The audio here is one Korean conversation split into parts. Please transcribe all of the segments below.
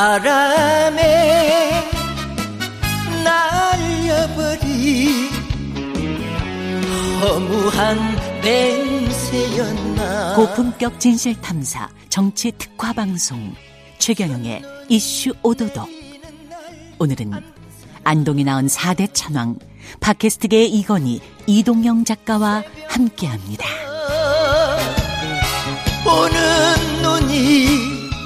바람에 날려버린 허무한 냄새였나 고품격 진실 탐사 정치 특화 방송 최경영의 이슈 오도독 오늘은 안동이 나온 4대 천왕 팟캐스트계의 이건희 이동영 작가와 함께합니다. 보는 눈이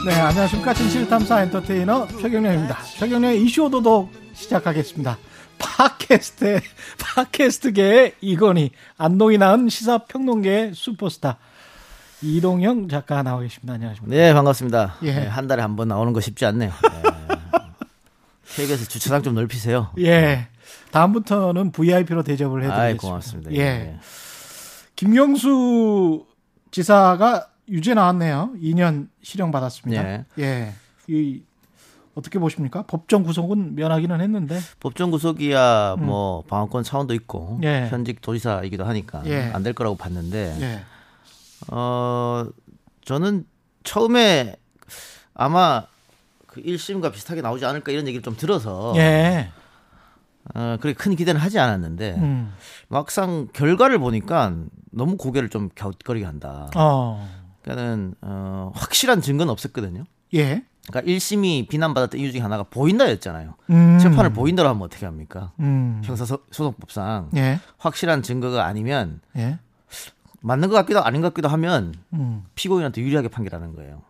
네, 안녕하십니까. 진실탐사 엔터테이너 최경련입니다. 최경련의 이슈 오도독 시작하겠습니다. 팟캐스트, 팟캐스트계의 이건희, 안동이 낳은 시사평론계의 슈퍼스타, 이동영 작가 나와 계십니다. 안녕하십니까. 네, 반갑습니다. 예. 네, 한 달에 한 번 나오는 거 쉽지 않네요. 세계에서 주차장 좀 넓히세요. 예. 다음부터는 VIP로 대접을 해드리겠습니다. 아이, 고맙습니다. 예. 김경수 지사가 유죄 나왔네요. 2년 실형 받았습니다. 예. 예. 이 어떻게 보십니까? 법정 구속은 면하기는 했는데. 법정 구속이야 뭐 방어권 차원도 있고 음. 예. 현직 도지사이기도 하니까 예. 안될 거라고 봤는데 예. 어 저는 처음에 아마 그 1심과 비슷하게 나오지 않을까 이런 얘기를 좀 들어서 예. 어 그렇게 큰 기대는 하지 않았는데 음. 막상 결과를 보니까 너무 고개를 좀 갸웃거리게 한다. 어. 그러니까는 어 확실한 증거는 없었거든요. 예. 그러니까 1심이 비난받았던 이유 중에 하나가 보인다였잖아요. 음. 재판을 보인다로 하면 어떻게 합니까? 음. 형사소송법상 예. 확실한 증거가 아니면 예. 맞는 것 같기도 아닌 것 같기도 하면 음. 피고인한테 유리하게 판결하는 거예요.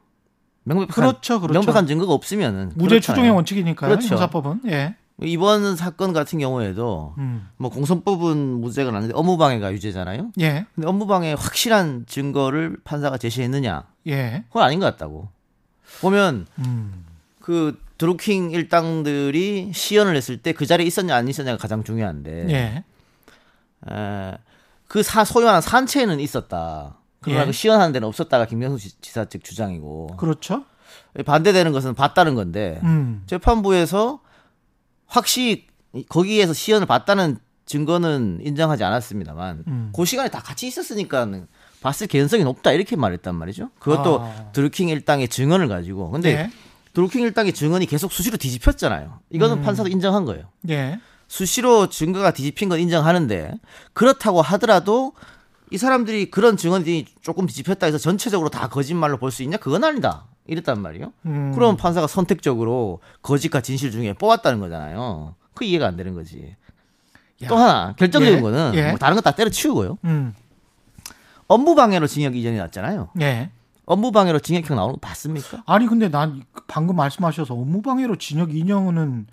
명백한, 그렇죠, 그렇죠. 명백한 증거가 없으면은 무죄 그렇잖아요. 추정의 원칙이니까요. 그렇죠. 형사법은. 예. 이번 사건 같은 경우에도 음. 뭐 공선법은 무죄가 나는데 업무방해가 유죄잖아요. 예. 근데 업무방해 확실한 증거를 판사가 제시했느냐? 예. 그건 아닌 것 같다고. 보면 음. 그 드루킹 일당들이 시연을 했을 때 그 자리에 있었냐 안 있었냐가 가장 중요한데 예. 에, 그 사, 소유한 산채는 있었다. 그러나 예. 그 시연하는 데는 없었다가 김경수 지- 지사 측 주장이고 그렇죠. 반대되는 것은 봤다는 건데 음. 재판부에서 확실히 거기에서 시연을 봤다는 증거는 인정하지 않았습니다만 음. 그 시간에 다 같이 있었으니까 봤을 개연성이 높다 이렇게 말했단 말이죠. 그것도 아. 드루킹 일당의 증언을 가지고 근데 예. 드루킹 일당의 증언이 계속 수시로 뒤집혔잖아요. 이거는 음. 판사도 인정한 거예요. 예. 수시로 증거가 뒤집힌 건 인정하는데 그렇다고 하더라도 이 사람들이 그런 증언이 조금 뒤집혔다 해서 전체적으로 다 거짓말로 볼 수 있냐? 그건 아니다. 이랬단 말이에요. 음. 그럼 판사가 선택적으로 거짓과 진실 중에 뽑았다는 거잖아요. 그 이해가 안 되는 거지. 야. 또 하나 결정적인 예. 거는 예. 뭐 다른 거 다 때려치우고요. 음. 업무방해로 징역 이전이 났잖아요. 예. 업무방해로 징역형 나오는 거 봤습니까? 아니 근데 난 방금 말씀하셔서 업무방해로 징역 2년은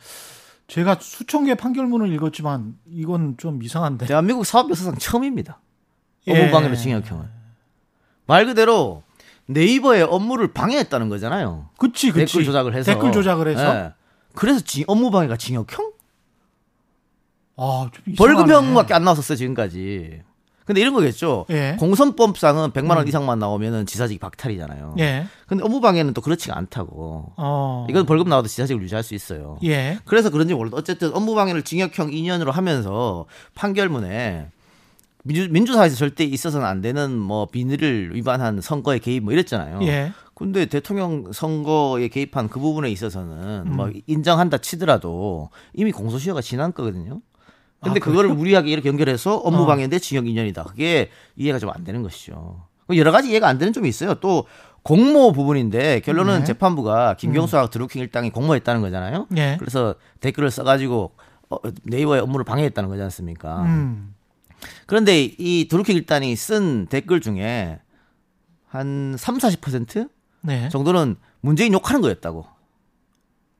제가 수천 개 판결문을 읽었지만 이건 좀 이상한데. 대한민국 사법 역사상 처음입니다. 예. 업무방해로 징역형은 말 그대로 네이버의 업무를 방해했다는 거잖아요. 그치 그치. 댓글 조작을 해서 댓글 조작을 해서. 예. 그래서 지- 업무 방해가 징역형? 아. 벌금형밖에 안 나왔었어요 지금까지. 근데 이런 거겠죠. 예. 공선법상은 100만 원 음. 이상만 나오면은 지사직 박탈이잖아요. 예. 근데 업무방해는 또 그렇지가 않다고. 어. 이건 벌금 나와도 지사직을 유지할 수 있어요. 예. 그래서 그런지 몰라도 어쨌든 업무방해를 징역형 2년으로 하면서 판결문에 민주, 민주사회에서 절대 있어서는 안 되는 뭐 비리를 위반한 선거에 개입 뭐 이랬잖아요. 예. 근데 대통령 선거에 개입한 그 부분에 있어서는 음. 뭐 인정한다 치더라도 이미 공소시효가 지난 거거든요. 근데 아, 그거를 무리하게 이렇게 연결해서 업무방해인데 징역 2년이다. 그게 이해가 좀 안 되는 것이죠. 여러 가지 이해가 안 되는 점이 있어요. 또 공모 부분인데 결론은 네. 재판부가 김경수와 드루킹 일당이 공모했다는 거잖아요. 예. 그래서 댓글을 써가지고 어, 네이버의 업무를 방해했다는 거지 않습니까? 음. 그런데 이 드루킹 일당이 쓴 댓글 중에 한 3, 40% 네. 정도는 문재인 욕하는 거였다고.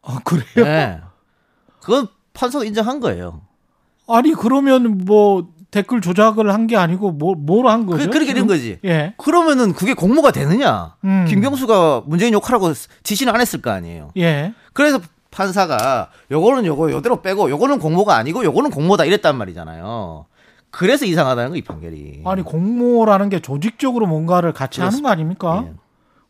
아, 그래요? 네. 그건 판사도 인정한 거예요. 아니 그러면 뭐 댓글 조작을 한 게 아니고 뭐 뭐로 한 거죠? 그, 그렇게 된 지금? 거지. 예. 그러면은 그게 공모가 되느냐? 음. 김경수가 문재인 욕하라고 지시는 안 했을 거 아니에요. 예. 그래서 판사가 요거는 요거 요대로 빼고 요거는 공모가 아니고 요거는 공모다 이랬단 말이잖아요. 그래서 이상하다는 거 이 판결이. 아니 공모라는 게 조직적으로 뭔가를 같이 하는 거 아닙니까? 예.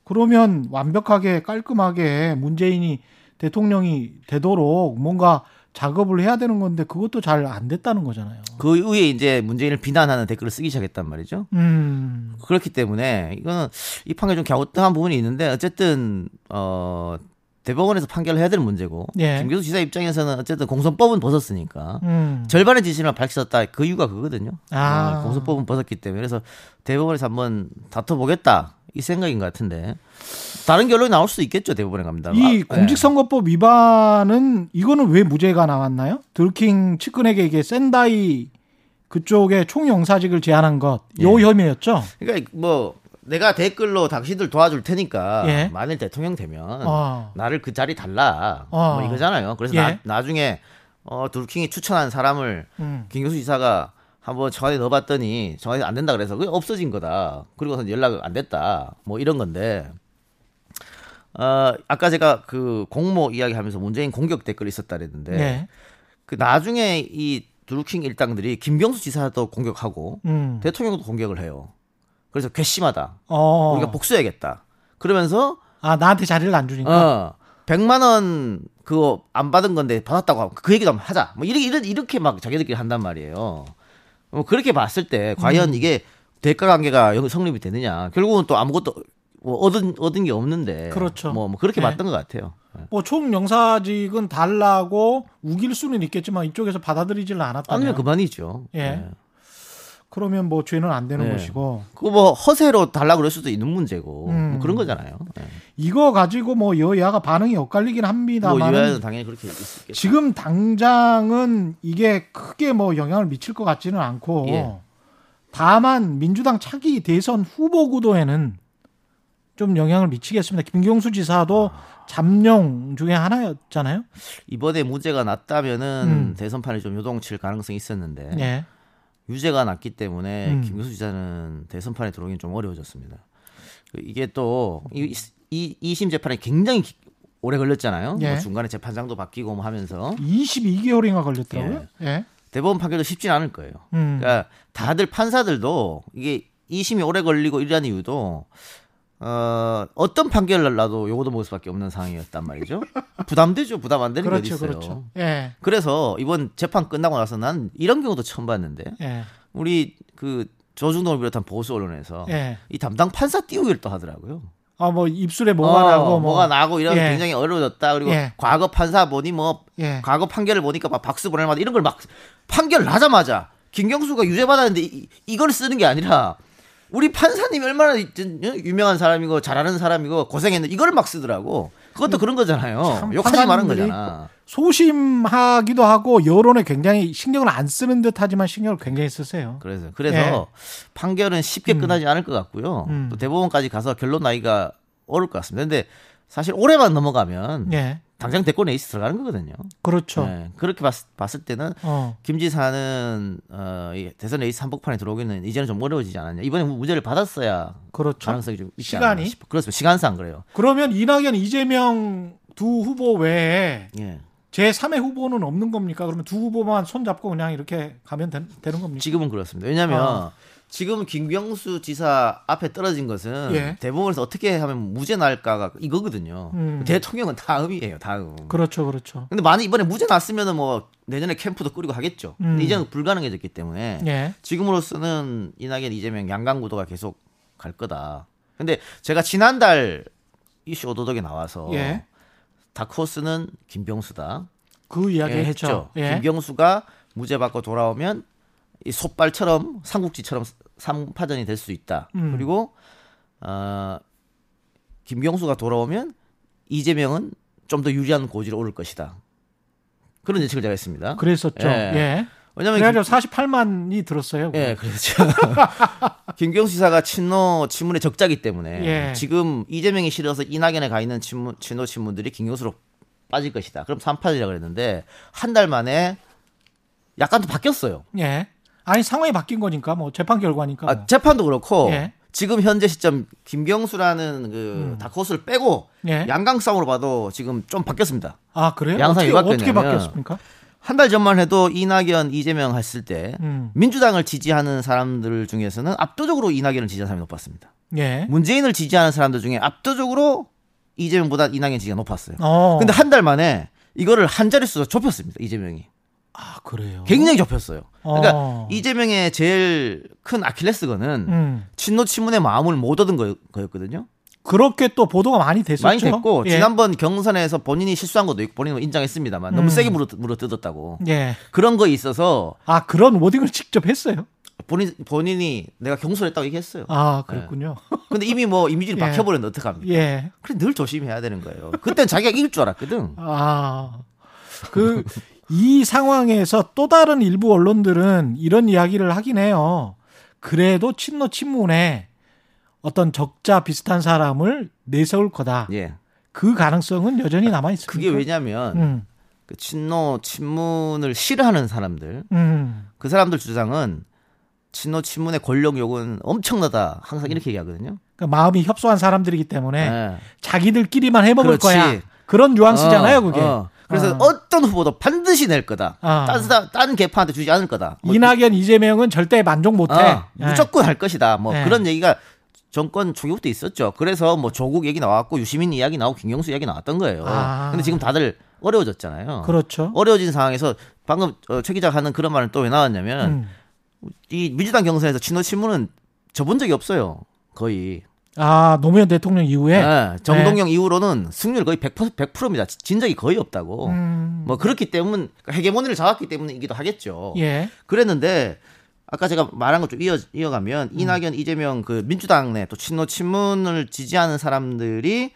그러면 완벽하게 깔끔하게 문재인이 대통령이 되도록 뭔가 작업을 해야 되는 건데 그것도 잘 안 됐다는 거잖아요. 그 이후에 이제 문재인을 비난하는 댓글을 쓰기 시작했단 말이죠. 음. 그렇기 때문에 이거는 이 판결 좀 갸우뚱한 부분이 있는데 어쨌든 어 대법원에서 판결을 해야 되는 문제고 예. 김경수 지사 입장에서는 어쨌든 공선법은 벗었으니까 음. 절반의 진실만 밝혔다 그 이유가 그거거든요. 아. 어, 공소법은 벗었기 때문에 그래서 대법원에서 한번 다퉈보겠다 이 생각인 것 같은데 다른 결론이 나올 수도 있겠죠 대법원에 갑니다. 이 아, 공직선거법 위반은 이거는 왜 무죄가 나왔나요? 들킹 측근에게 이게 센다이 그쪽에 총영사직을 제안한 것, 요 예. 혐의였죠. 네. 그러니까 뭐 내가 댓글로 당신들 도와줄 테니까 예. 만일 대통령 되면 어. 나를 그 자리 달라 어. 뭐 이거잖아요. 그래서 예. 나, 나중에 어, 둘킹이 추천한 사람을 음. 김경수 지사가 한번 청와대 넣어봤더니 청와대 안 된다 그래서 그게 없어진 거다. 그리고서 연락 안 됐다. 뭐 이런 건데. 어, 아까 제가 그 공모 이야기하면서 문재인 공격 댓글이 있었다 그랬는데 네. 그 나중에 이 드루킹 일당들이 김경수 지사도 공격하고 음. 대통령도 공격을 해요. 그래서 괘씸하다. 어. 우리가 복수해야겠다. 그러면서 아, 나한테 자리를 안 주니까. 어 100만 원 그거 안 받은 건데 받았다고 하고 그 얘기도 한번 하자. 뭐 이렇게 이렇게, 이렇게 막 자기들끼리 한단 말이에요. 뭐 그렇게 봤을 때 과연 음. 이게 대가 관계가 영- 성립이 되느냐. 결국은 또 아무것도 뭐 얻은 얻은 게 없는데 그렇죠. 뭐, 뭐 그렇게 네. 봤던 것 같아요. 뭐 총영사직은 달라고 우길 수는 있겠지만 이쪽에서 받아들이지를 않았다면 아니면 그만이죠. 예. 네. 그러면 뭐 죄는 안 되는 네. 것이고 그거 뭐 허세로 달라 그럴 수도 있는 문제고 음. 뭐 그런 거잖아요. 네. 이거 가지고 뭐 여야가 반응이 엇갈리긴 뭐 합니다만 유야는 당연히 그렇게 있겠죠. 지금 당장은 이게 크게 뭐 영향을 미칠 것 같지는 않고 예. 다만 민주당 차기 대선 후보 구도에는 좀 영향을 미치겠습니다. 김경수 지사도 잠룡 중에 하나였잖아요. 이번에 무죄가 났다면은 음. 대선판에 좀 요동칠 가능성이 있었는데 예. 유죄가 났기 때문에 음. 김경수 지사는 대선판에 들어오긴 좀 어려워졌습니다. 그 이게 또 이, 이, 이심 재판이 굉장히 기- 오래 걸렸잖아요. 예. 뭐 중간에 재판장도 바뀌고 뭐 하면서 22개월인가 걸렸더라고요. 예. 대법원 판결도 쉽진 않을 거예요. 음. 그러니까 다들 판사들도 이게 이심이 오래 걸리고 이러한 이유도 어, 어떤 판결을 나도 요거도 먹을 수밖에 없는 상황이었단 말이죠. 부담되죠. 부담 안 되는 게 그렇죠, 어디 있어요. 그렇죠. 예. 그래서 이번 재판 끝나고 나서 난 이런 경우도 처음 봤는데 예. 우리 그 조중동을 비롯한 보수 언론에서 예. 이 담당 판사 띄우기를 또 하더라고요. 아, 뭐 입술에 뭐가 어, 나고 뭐 뭐가 나고 이런 예. 굉장히 어려워졌다. 그리고 예. 과거 판사 보니 뭐 예. 과거 판결을 보니까 막 박수 보낼 만다 이런 걸 막 판결을 하자마자 김경수가 유죄 받았는데 이, 이걸 쓰는 게 아니라 우리 판사님이 얼마나 이- 유명한 사람이고 잘하는 사람이고 고생했는데 이걸 막 쓰더라고. 그것도 그런 거잖아요. 참 욕하지 말은 거잖아. 소심하기도 하고 여론에 굉장히 신경을 안 쓰는 듯하지만 신경을 굉장히 쓰세요. 그래서 그래서 예. 판결은 쉽게 끝나지 않을 것 같고요. 음. 또 대법원까지 가서 결론 나기가 어려울 것 같습니다. 근데 사실 올해만 넘어가면 예. 당장 대권 레이스 들어가는 거거든요. 그렇죠. 네, 그렇게 봤, 봤을 때는 어. 김 지사는 어, 이 대선 레이스 한복판에 들어오기는 이제는 좀 어려워지지 않았냐. 이번에 무죄를 받았어야 그렇죠. 가능성이 좀 있지 시간이? 않나 싶어. 그렇습니다. 시간상 그래요. 그러면 이낙연, 이재명 두 후보 외에 예. 제 3의 후보는 없는 겁니까? 그러면 두 후보만 손 잡고 그냥 이렇게 가면 되, 는 겁니까? 지금은 그렇습니다. 왜냐하면 아. 지금 김경수 지사 앞에 떨어진 것은 예. 대법원에서 어떻게 하면 무죄 날까가 이거거든요. 음. 대통령은 다음이에요. 다음. 그렇죠, 그렇죠. 근데 만약 이번에 무죄 났으면은 뭐 내년에 캠프도 꾸리고 하겠죠. 음. 근데 이제는 불가능해졌기 때문에 예. 지금으로서는 이낙연 이재명 양강 구도가 계속 갈 거다. 근데 제가 지난달 이슈 오도독에 나와서 예. 다크호스는 김병수다. 그 이야기 예, 했죠. 예. 김병수가 무죄 받고 돌아오면 이 솥발처럼 삼국지처럼 삼파전이 될 수 있다. 음. 그리고 어, 김병수가 돌아오면 이재명은 좀 더 유리한 고지로 오를 것이다. 그런 예측을 제가 했습니다. 그랬었죠. 예. 예. 왜냐면 그래가지고 48만이 들었어요. 예, 그렇죠. 김경수 지사가 친노 친문의 적자기 때문에 예. 지금 이재명이 싫어서 이낙연에 가 있는 친문, 친노 친문들이 김경수로 빠질 것이다. 그럼 3파전이라고 그랬는데 한 달 만에 약간 또 바뀌었어요. 예. 아니 상황이 바뀐 거니까 뭐 재판 결과니까. 뭐. 아, 재판도 그렇고 예. 지금 현재 시점 김경수라는 그 다크호스를 빼고 음. 예. 양강성으로 봐도 지금 좀 바뀌었습니다. 아 그래요? 양상이 어떻게, 왜 어떻게 바뀌었습니까? 한 달 전만 해도 이낙연, 이재명 했을 때 음. 민주당을 지지하는 사람들 중에서는 압도적으로 이낙연을 지지하는 사람이 높았습니다. 예. 문재인을 지지하는 사람들 중에 압도적으로 이재명보다 이낙연 지지가 높았어요. 어. 근데 한 달 만에 이거를 한 자릿수로 좁혔습니다. 이재명이. 아 그래요. 굉장히 좁혔어요. 그러니까 어. 이재명의 제일 큰 아킬레스건은 음. 친노 친문의 마음을 못 얻은 거, 였거든요 그렇게 또 보도가 많이 됐었죠. 많이 됐고 예. 지난번 경선에서 본인이 실수한 것도 있고 본인은 인정했습니다만 너무 음. 세게 물어, 물어 뜯었다고 예. 그런 거 있어서 아 그런 워딩을 직접 했어요. 본인 본인이 내가 경솔했다고 얘기했어요. 아 그렇군요. 근데 이미 뭐 이미지를 예. 막혀버렸는데 어떡합니까? 예. 그래 늘 조심해야 되는 거예요. 그땐 자기가 이길 줄 알았거든. 아, 그, 이 상황에서 또 다른 일부 언론들은 이런 이야기를 하긴 해요. 그래도 친노 친문에 어떤 적자 비슷한 사람을 내세울 거다. 예. 그 가능성은 여전히 남아 있습니다. 그게 왜냐면 음, 그 친노 친문을 싫어하는 사람들 음, 그 사람들 주장은 친노 친문의 권력 욕은 엄청나다 항상 이렇게 얘기하거든요. 그 마음이 협소한 사람들이기 때문에 예. 자기들끼리만 해먹을 그렇지. 거야. 그런 뉘앙스잖아요, 어, 그게. 어. 그래서 어. 어. 떤 후보도 반드시 낼 거다. 어. 딴, 사람, 딴 개파한테 주지 않을 거다. 뭐 이낙연, 이재명은 절대 만족 못해. 어, 예. 무조건 할 것이다. 뭐 네. 그런 얘기가 정권 초기부터 있었죠. 그래서 뭐 조국 얘기 나왔고 유시민 이야기 나오고 김경수 이야기 나왔던 거예요. 아. 근데 지금 다들 어려워졌잖아요. 그렇죠. 어려워진 상황에서 방금 어, 최 기자가 하는 그런 말은 또 왜 나왔냐면 음. 이 민주당 경선에서 친노 친문은 접은 적이 없어요. 거의. 아, 노무현 대통령 이후에. 네, 정동영 이후로는 승률 거의 100%, 100%입니다. 진 적이 거의 없다고. 음, 뭐 그렇기 때문 헤게모니를 잡았기 때문이기도 하겠죠. 예. 그랬는데 아까 제가 말한 것좀 이어 이어가면 음. 이낙연 이재명 그 민주당 내또 친노 친문을 지지하는 사람들이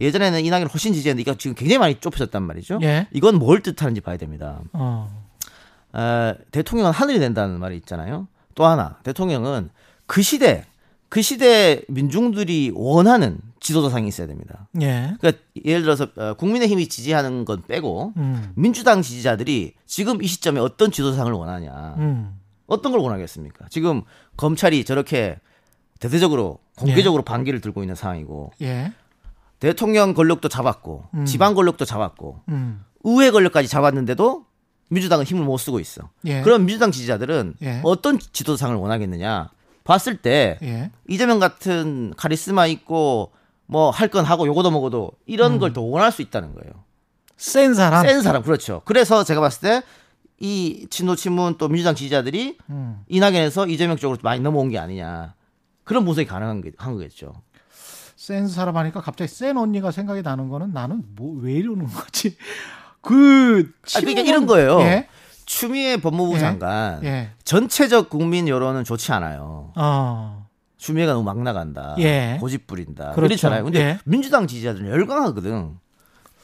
예전에는 이낙연 을 훨씬 지지했는데 이거 지금 굉장히 많이 좁혀졌단 말이죠. 예. 이건 뭘 뜻하는지 봐야 됩니다. 어. 어, 대통령은 하늘이 된다는 말이 있잖아요. 또 하나 대통령은 그 시대 그 시대 민중들이 원하는 지도자상이 있어야 됩니다. 예. 그러니까 예를 들어서 어, 국민의힘이 지지하는 건 빼고 음. 민주당 지지자들이 지금 이 시점에 어떤 지도자상을 원하냐. 음. 어떤 걸 원하겠습니까? 지금 검찰이 저렇게 대대적으로 공개적으로 반기를 들고 있는 상황이고 예. 대통령 권력도 잡았고 음. 지방 권력도 잡았고 음. 의회 권력까지 잡았는데도 민주당은 힘을 못 쓰고 있어. 예. 그럼 민주당 지지자들은 예. 어떤 지도상을 원하겠느냐? 봤을 때 예. 이재명 같은 카리스마 있고 뭐 할 건 하고 요거도 먹어도 이런 걸더 원할 수 있다는 거예요. 센 사람. 센 사람 그렇죠. 그래서 제가 봤을 때 이 친노 친문 또 민주당 지지자들이 음. 이낙연에서 이재명 쪽으로 많이 넘어온 게 아니냐 그런 분석이 가능한 게, 한 거겠죠. 센 사람 하니까 갑자기 센 언니가 생각이 나는 거는 나는 뭐 왜 이러는 거지? 그 아, 그러니까 친문- 이런 거예요. 예. 추미애 법무부 예. 장관 예. 전체적 국민 여론은 좋지 않아요. 어. 추미애가 너무 막 나간다. 예. 고집 부린다. 그렇죠. 그렇잖아요. 근데 예. 민주당 지지자들은 열광하거든.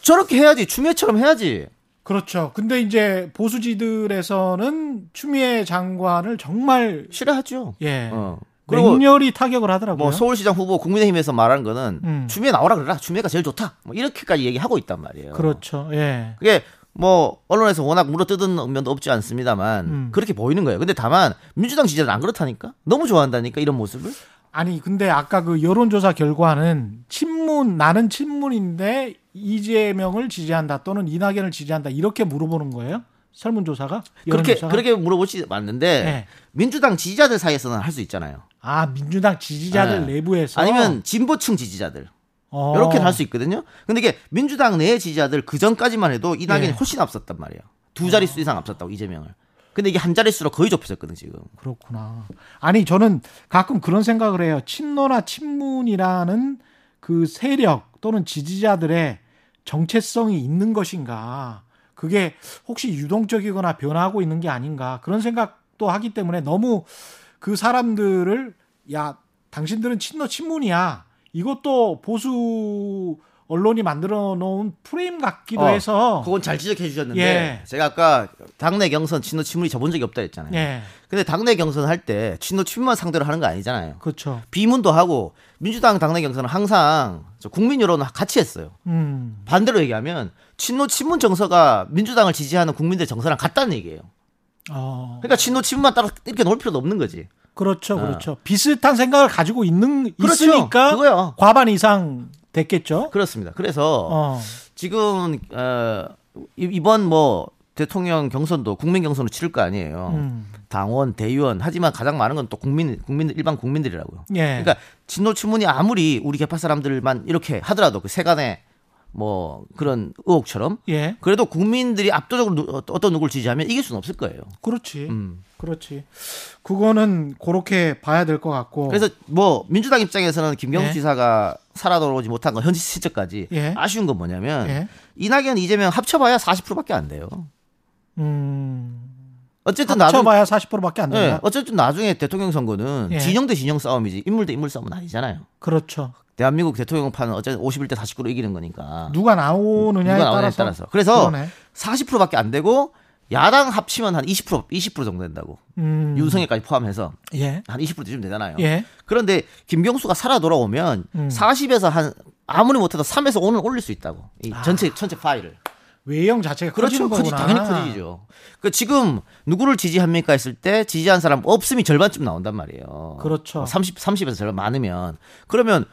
저렇게 해야지. 추미애처럼 해야지. 그렇죠. 근데 이제 보수지들에서는 추미애 장관을 정말 싫어하죠. 예. 어. 그리고 맹렬히 타격을 하더라고요. 뭐 서울시장 후보 국민의힘에서 말하는 거는 음. 추미애 나오라 그래라. 추미애가 제일 좋다. 뭐 이렇게까지 얘기하고 있단 말이에요. 그렇죠. 예. 그게 뭐 언론에서 워낙 물어뜯은 면도 없지 않습니다만 음. 그렇게 보이는 거예요. 근데 다만 민주당 지지자들은 안 그렇다니까. 너무 좋아한다니까 이런 모습을. 아니 근데 아까 그 여론조사 결과는 친문 나는 친문인데 이재명을 지지한다 또는 이낙연을 지지한다 이렇게 물어보는 거예요? 설문조사가 그렇게 여론조사가? 그렇게 물어보지 않는데 네. 민주당 지지자들 사이에서는 할 수 있잖아요. 아 민주당 지지자들 네. 내부에서 아니면 진보층 지지자들 어. 이렇게는 할 수 있거든요. 근데 이게 민주당 내 지지자들 그 전까지만 해도 이낙연이 예. 훨씬 앞섰단 말이에요. 두 자릿수 이상 앞섰다고 이재명을. 근데 이게 한 자릿수로 거의 좁혀졌거든 지금. 그렇구나. 아니 저는 가끔 그런 생각을 해요. 친노나 친문이라는 그 세력 또는 지지자들의 정체성이 있는 것인가? 그게 혹시 유동적이거나 변화하고 있는 게 아닌가? 그런 생각도 하기 때문에 너무 그 사람들을 야 당신들은 친노 친문이야. 이것도 보수 언론이 만들어 놓은 프레임 같기도 어, 해서 그건 잘 지적해 주셨는데 예. 제가 아까 당내 경선 친노 친문이 접은 적이 없다 했잖아요. 예 근데 당내 경선 할 때 친노 친문만 상대로 하는 거 아니잖아요. 그렇죠. 비문도 하고 민주당 당내 경선은 항상 저 국민 여론을 같이 했어요. 음 반대로 얘기하면 친노 친문 정서가 민주당을 지지하는 국민들 정서랑 같다는 얘기예요. 어. 그러니까 친노 친문만 따로 이렇게 놓을 필요도 없는 거지. 그렇죠, 그렇죠. 비슷한 생각을 가지고 있는 어. 그렇죠. 있으니까 그거요. 과반 이상 됐겠죠. 그렇습니다. 그래서 어, 지금 어, 이- 이번 뭐 대통령 경선도 국민 경선으로 치를 거 아니에요. 음, 당원, 대의원 하지만 가장 많은 건 또 국민, 국민 일반 국민들이라고요. 예, 그러니까 친노 친문이 아무리 우리 개파 사람들만 이렇게 하더라도 그 세간에 뭐 그런 의혹처럼 예. 그래도 국민들이 압도적으로 누- 어떤 누구를 지지하면 이길 수는 없을 거예요. 그렇지. 음. 그렇지. 그거는 그렇게 봐야 될 것 같고. 그래서 뭐 민주당 입장에서는 김경수 예. 지사가 살아 돌아오지 못한 건 현지 시점까지 예. 아쉬운 건 뭐냐면 예. 이낙연 이재명 합쳐봐야 40%밖에 안 돼요. 음. 어쨌든 나중 합쳐봐야 40%밖에 안 예, 된다. 어쨌든 나중에 대통령 선거는 예. 진영 대 진영 싸움이지 인물 대 인물 싸움은 아니잖아요. 그렇죠. 대한민국 대통령판은 어쨌든 51대 49로 이기는 거니까 누가 나오느냐에 누가 따라서. 따라서. 그래서 그러네. 40%밖에 안 되고 야당 합치면 한 20% 20% 정도 된다고. 음. 윤석열까지 포함해서 예. 한 20%쯤 되잖아요. 예. 그런데 김경수가 살아 돌아오면 음. 40에서 한 아무리 못해도 3에서 5는 올릴 수 있다고. 이 전체 전체 파일을. 외형 자체가 그렇죠. 커지는 커지. 당연히 커지죠. 그 지금 누구를 지지합니까 했을 때 지지한 사람 없음이 절반쯤 나온단 말이에요. 그렇죠. 30 30에서 절반 많으면 그러면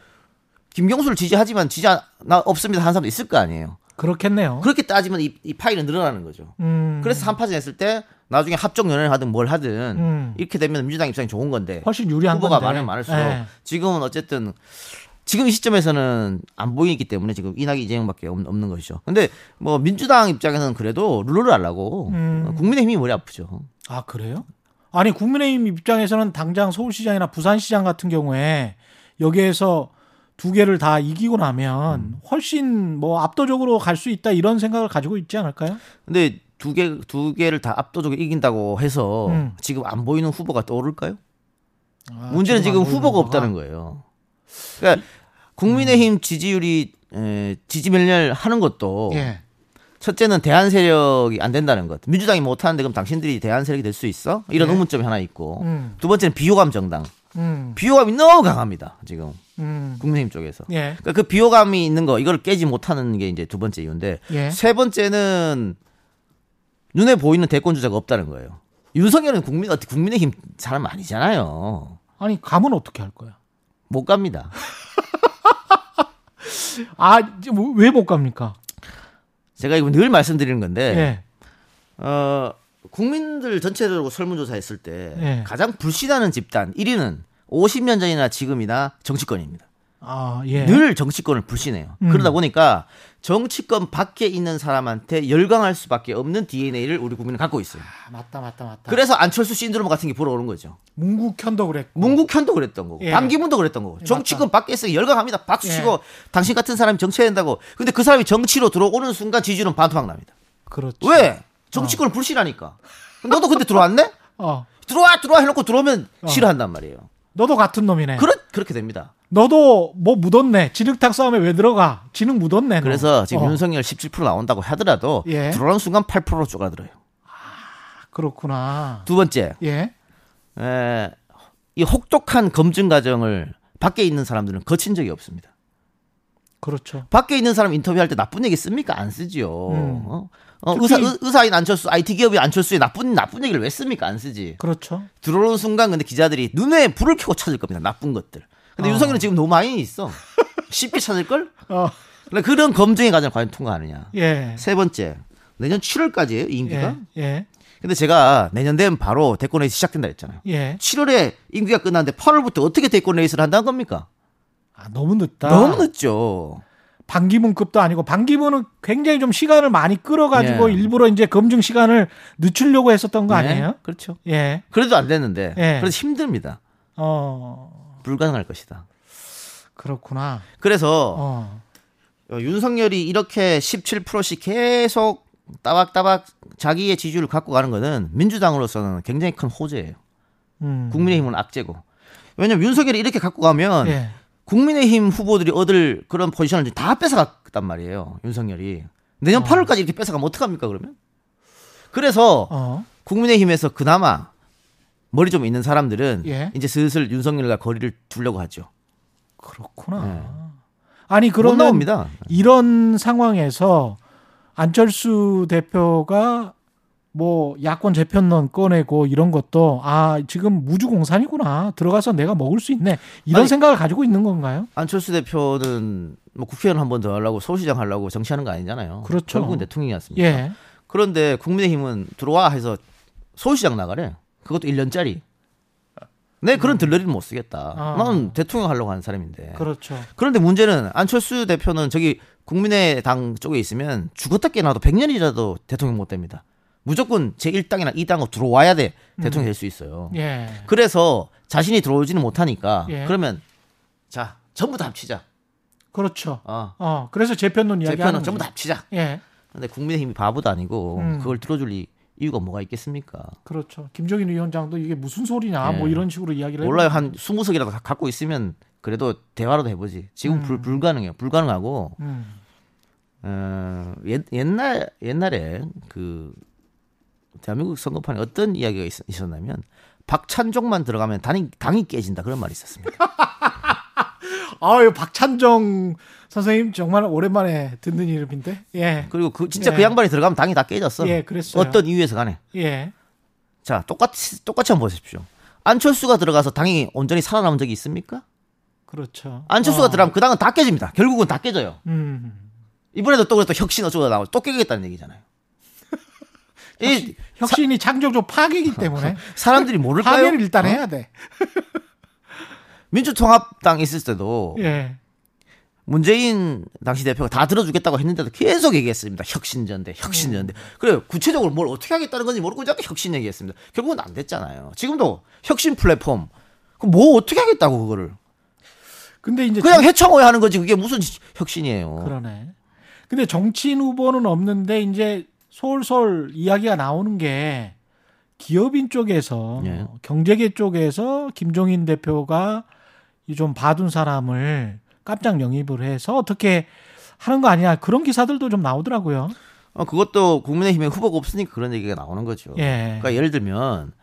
김경수를 지지하지만 지지 안- 나 없습니다 하는 사람도 있을 거 아니에요. 그렇겠네요. 그렇게 따지면 이, 이 파일은 늘어나는 거죠. 음. 그래서 3파전 했을 때 나중에 합종 연연을 하든 뭘 하든 음. 이렇게 되면 민주당 입장이 좋은 건데 훨씬 유리한 후보가 건데. 많으면 많을수록 예. 지금은 어쨌든 지금 이 시점에서는 안 보이기 때문에 지금 이낙연 이재명밖에 없- 없는 것이죠. 근데 뭐 민주당 입장에서는 그래도 룰러를 하려고 음. 국민의힘이 머리 아프죠. 아 그래요? 아니 국민의힘 입장에서는 당장 서울시장이나 부산시장 같은 경우에 여기에서 두 개를 다 이기고 나면 음. 훨씬 뭐 압도적으로 갈 수 있다 이런 생각을 가지고 있지 않을까요? 근데 두 개 두 개를 다 압도적으로 이긴다고 해서 음. 지금 안 보이는 후보가 떠오를까요? 아, 문제는 지금 안 보이는 후보가. 없다는 거예요. 그러니까 국민의힘 지지율이 에, 지지 멸렬 하는 것도 예. 첫째는 대한 세력이 안 된다는 것. 민주당이 못 하는데 그럼 당신들이 대한 세력이 될 수 있어? 이런 예. 의문점이 하나 있고. 음. 두 번째는 비호감 정당. 음. 비호감이 너무 강합니다. 지금 음. 국민의힘 쪽에서. 예. 그러니까 그 비호감이 있는 거 이걸 깨지 못하는 게 이제 두 번째 이유인데 예. 세 번째는 눈에 보이는 대권 주자가 없다는 거예요. 윤석열은 국민 어떻게 국민의힘 사람 아니잖아요. 아니 가면 어떻게 할 거야? 못 갑니다. 아왜 못 갑니까? 제가 이거 늘 말씀드리는 건데 예. 어, 국민들 전체적으로 설문조사했을 때 예. 가장 불신하는 집단 1위는 50년 전이나 지금이나 정치권입니다. 아 예. 늘 정치권을 불신해요. 음. 그러다 보니까 정치권 밖에 있는 사람한테 열광할 수밖에 없는 DNA를 우리 국민은 갖고 있어요. 아, 맞다 맞다 맞다. 그래서 안철수 신드롬 같은 게 불어오는 거죠. 문국현도 그랬고. 문국현도 그랬던 거고 예. 반기문도 그랬던 거고 예, 정치권 밖에서 열광합니다. 박수 예. 치고 당신 같은 사람이 정치해야 된다고. 근데 그 사람이 정치로 들어오는 순간 지지율은 반토막 납니다. 그렇죠. 왜? 정치권을 불신하니까. 너도 근데 들어왔네? 어. 들어와 들어와 해놓고 들어오면 싫어한단 말이에요. 너도 같은 놈이네. 그렇 그렇게 됩니다. 너도 뭐 묻었네. 진흙탕 싸움에 왜 들어가? 진흙 묻었네. 너. 그래서 지금 어, 윤석열 17% 나온다고 하더라도 예. 들어오는 순간 8%로 쪼가들어요. 그렇구나. 두 번째, 예. 에, 이 혹독한 검증 과정을 밖에 있는 사람들은 거친 적이 없습니다. 그렇죠. 밖에 있는 사람 인터뷰할 때 나쁜 얘기 씁니까? 안 쓰지요. 음. 어? 어, 의사, 의- 의사인 안철수, IT 기업인 안철수의 나쁜 나쁜 얘기를 왜 씁니까? 안 쓰지. 그렇죠. 들어오는 순간 근데 기자들이 눈에 불을 켜고 찾을 겁니다. 나쁜 것들. 근데 어. 윤석열은 지금 너무 많이 있어. 쉽게 찾을 걸? 어. 그러니까 그런 검증의 과정 을 과연 통과하느냐. 예. 세 번째, 내년 7월까지예요, 이 임기가. 예. 예. 근데 제가 내년 되면 바로 대권 레이스 시작된다 했잖아요. 예. 7월에 임기가 끝났는데 8월부터 어떻게 대권 레이스를 한다는 겁니까? 아, 너무 늦다. 너무 늦죠. 반기문급도 아니고 반기문은 굉장히 좀 시간을 많이 끌어가지고 예. 일부러 이제 검증 시간을 늦추려고 했었던 거 네, 아니에요? 그렇죠. 예. 그래도 안 됐는데. 예. 그래서 힘듭니다. 어. 불가능할 것이다. 그렇구나. 그래서 어. 어, 윤석열이 이렇게 17%씩 계속 따박따박 자기의 지지율을 갖고 가는 거는 민주당으로서는 굉장히 큰 호재예요. 음. 국민의힘은 악재고. 왜냐면 윤석열이 이렇게 갖고 가면 예. 국민의힘 후보들이 얻을 그런 포지션을 다 뺏어갔단 말이에요. 윤석열이. 내년 8월까지 이렇게 뺏어가면 어떡합니까, 그러면? 그래서 어. 국민의힘에서 그나마 머리 좀 있는 사람들은 예. 이제 슬슬 윤석열과 거리를 두려고 하죠. 그렇구나. 네. 아니 못 그러면. 이런 상황에서 안철수 대표가 뭐 야권 재편론 꺼내고 이런 것도 아 지금 무주공산이구나 들어가서 내가 먹을 수 있네 이런 아니, 생각을 가지고 있는 건가요? 안철수 대표는 뭐 국회의원 한 번 더 하려고 서울시장 하려고 정치하는 거 아니잖아요. 그렇죠. 결국은 대통령이었습니다. 예. 그런데 국민의힘은 들어와 해서 서울시장 나가래. 그것도 1년짜리. 내 그런 들러리를 못 쓰겠다. 아. 나는 대통령 하려고 하는 사람인데. 그렇죠. 그런데 문제는 안철수 대표는 저기 국민의당 쪽에 있으면 죽었다 깨나도 100년이라도 대통령 못 됩니다. 무조건 제1당이나 2당으로 들어와야 돼 대통령 될수 있어요. 예. 그래서 자신이 들어오지는 못하니까 예. 그러면 자 전부 다 합치자. 그렇죠. 어. 어, 그래서 재편론 이야기 하는 전부 다. 합치자. 예. 근데 국민의힘이 바보도 아니고 음. 그걸 들어줄 이- 이유가 뭐가 있겠습니까? 그렇죠. 김종인 위원장도 이게 무슨 소리냐 예. 뭐 이런 식으로 이야기를 몰라요. 한 20석이라도 갖고 있으면 그래도 대화라도 해보지. 지금 불, 불가능해요. 불가능하고 음. 어, 옛, 옛날 옛날에 그 대한민국 선거판에 어떤 이야기가 있, 었냐면 박찬종만 들어가면 당이 당이 깨진다 그런 말이 있었습니다. 아유 박찬정 선생님 정말 오랜만에 듣는 이름인데. 예. 그리고 그 진짜 예. 그 양반이 들어가면 당이 다 깨졌어. 예, 그랬어요. 어떤 이유에서 간에. 예. 자, 똑같이 똑같이 한번 보십시오. 안철수가 들어가서 당이 온전히 살아남은 적이 있습니까? 그렇죠. 안철수가 어. 들어가면 그 당은 다 깨집니다. 결국은 다 깨져요. 음. 이번에도 또 그래도 혁신 어쩌고 나오고 또 깨겠다는 얘기잖아요. 이 혁신이 창조적 파괴이기 때문에 사람들이 모를까요? 파괴를 일단 어? 해야 돼. 민주통합당 있을 때도 예. 문재인 당시 대표가 다 들어주겠다고 했는데도 계속 얘기했습니다. 혁신전대, 혁신전대. 그래 구체적으로 뭘 어떻게 하겠다는 건지 모르고 자꾸 혁신 얘기했습니다. 결국은 안 됐잖아요. 지금도 혁신 플랫폼. 그럼 뭐 어떻게 하겠다고 그거를? 근데 이제 그냥 해창호야 하는 거지 그게 무슨 혁신이에요. 그러네. 근데 정치인 후보는 없는데 이제 솔솔 이야기가 나오는 게 기업인 쪽에서 예. 경제계 쪽에서 김종인 대표가 이좀 봐둔 사람을 깜짝 영입을 해서 어떻게 하는 거 아니냐 그런 기사들도 좀 나오더라고요. 어, 그것도 국민의힘에 후보가 없으니까 그런 얘기가 나오는 거죠. 예. 그러니까 예를 들면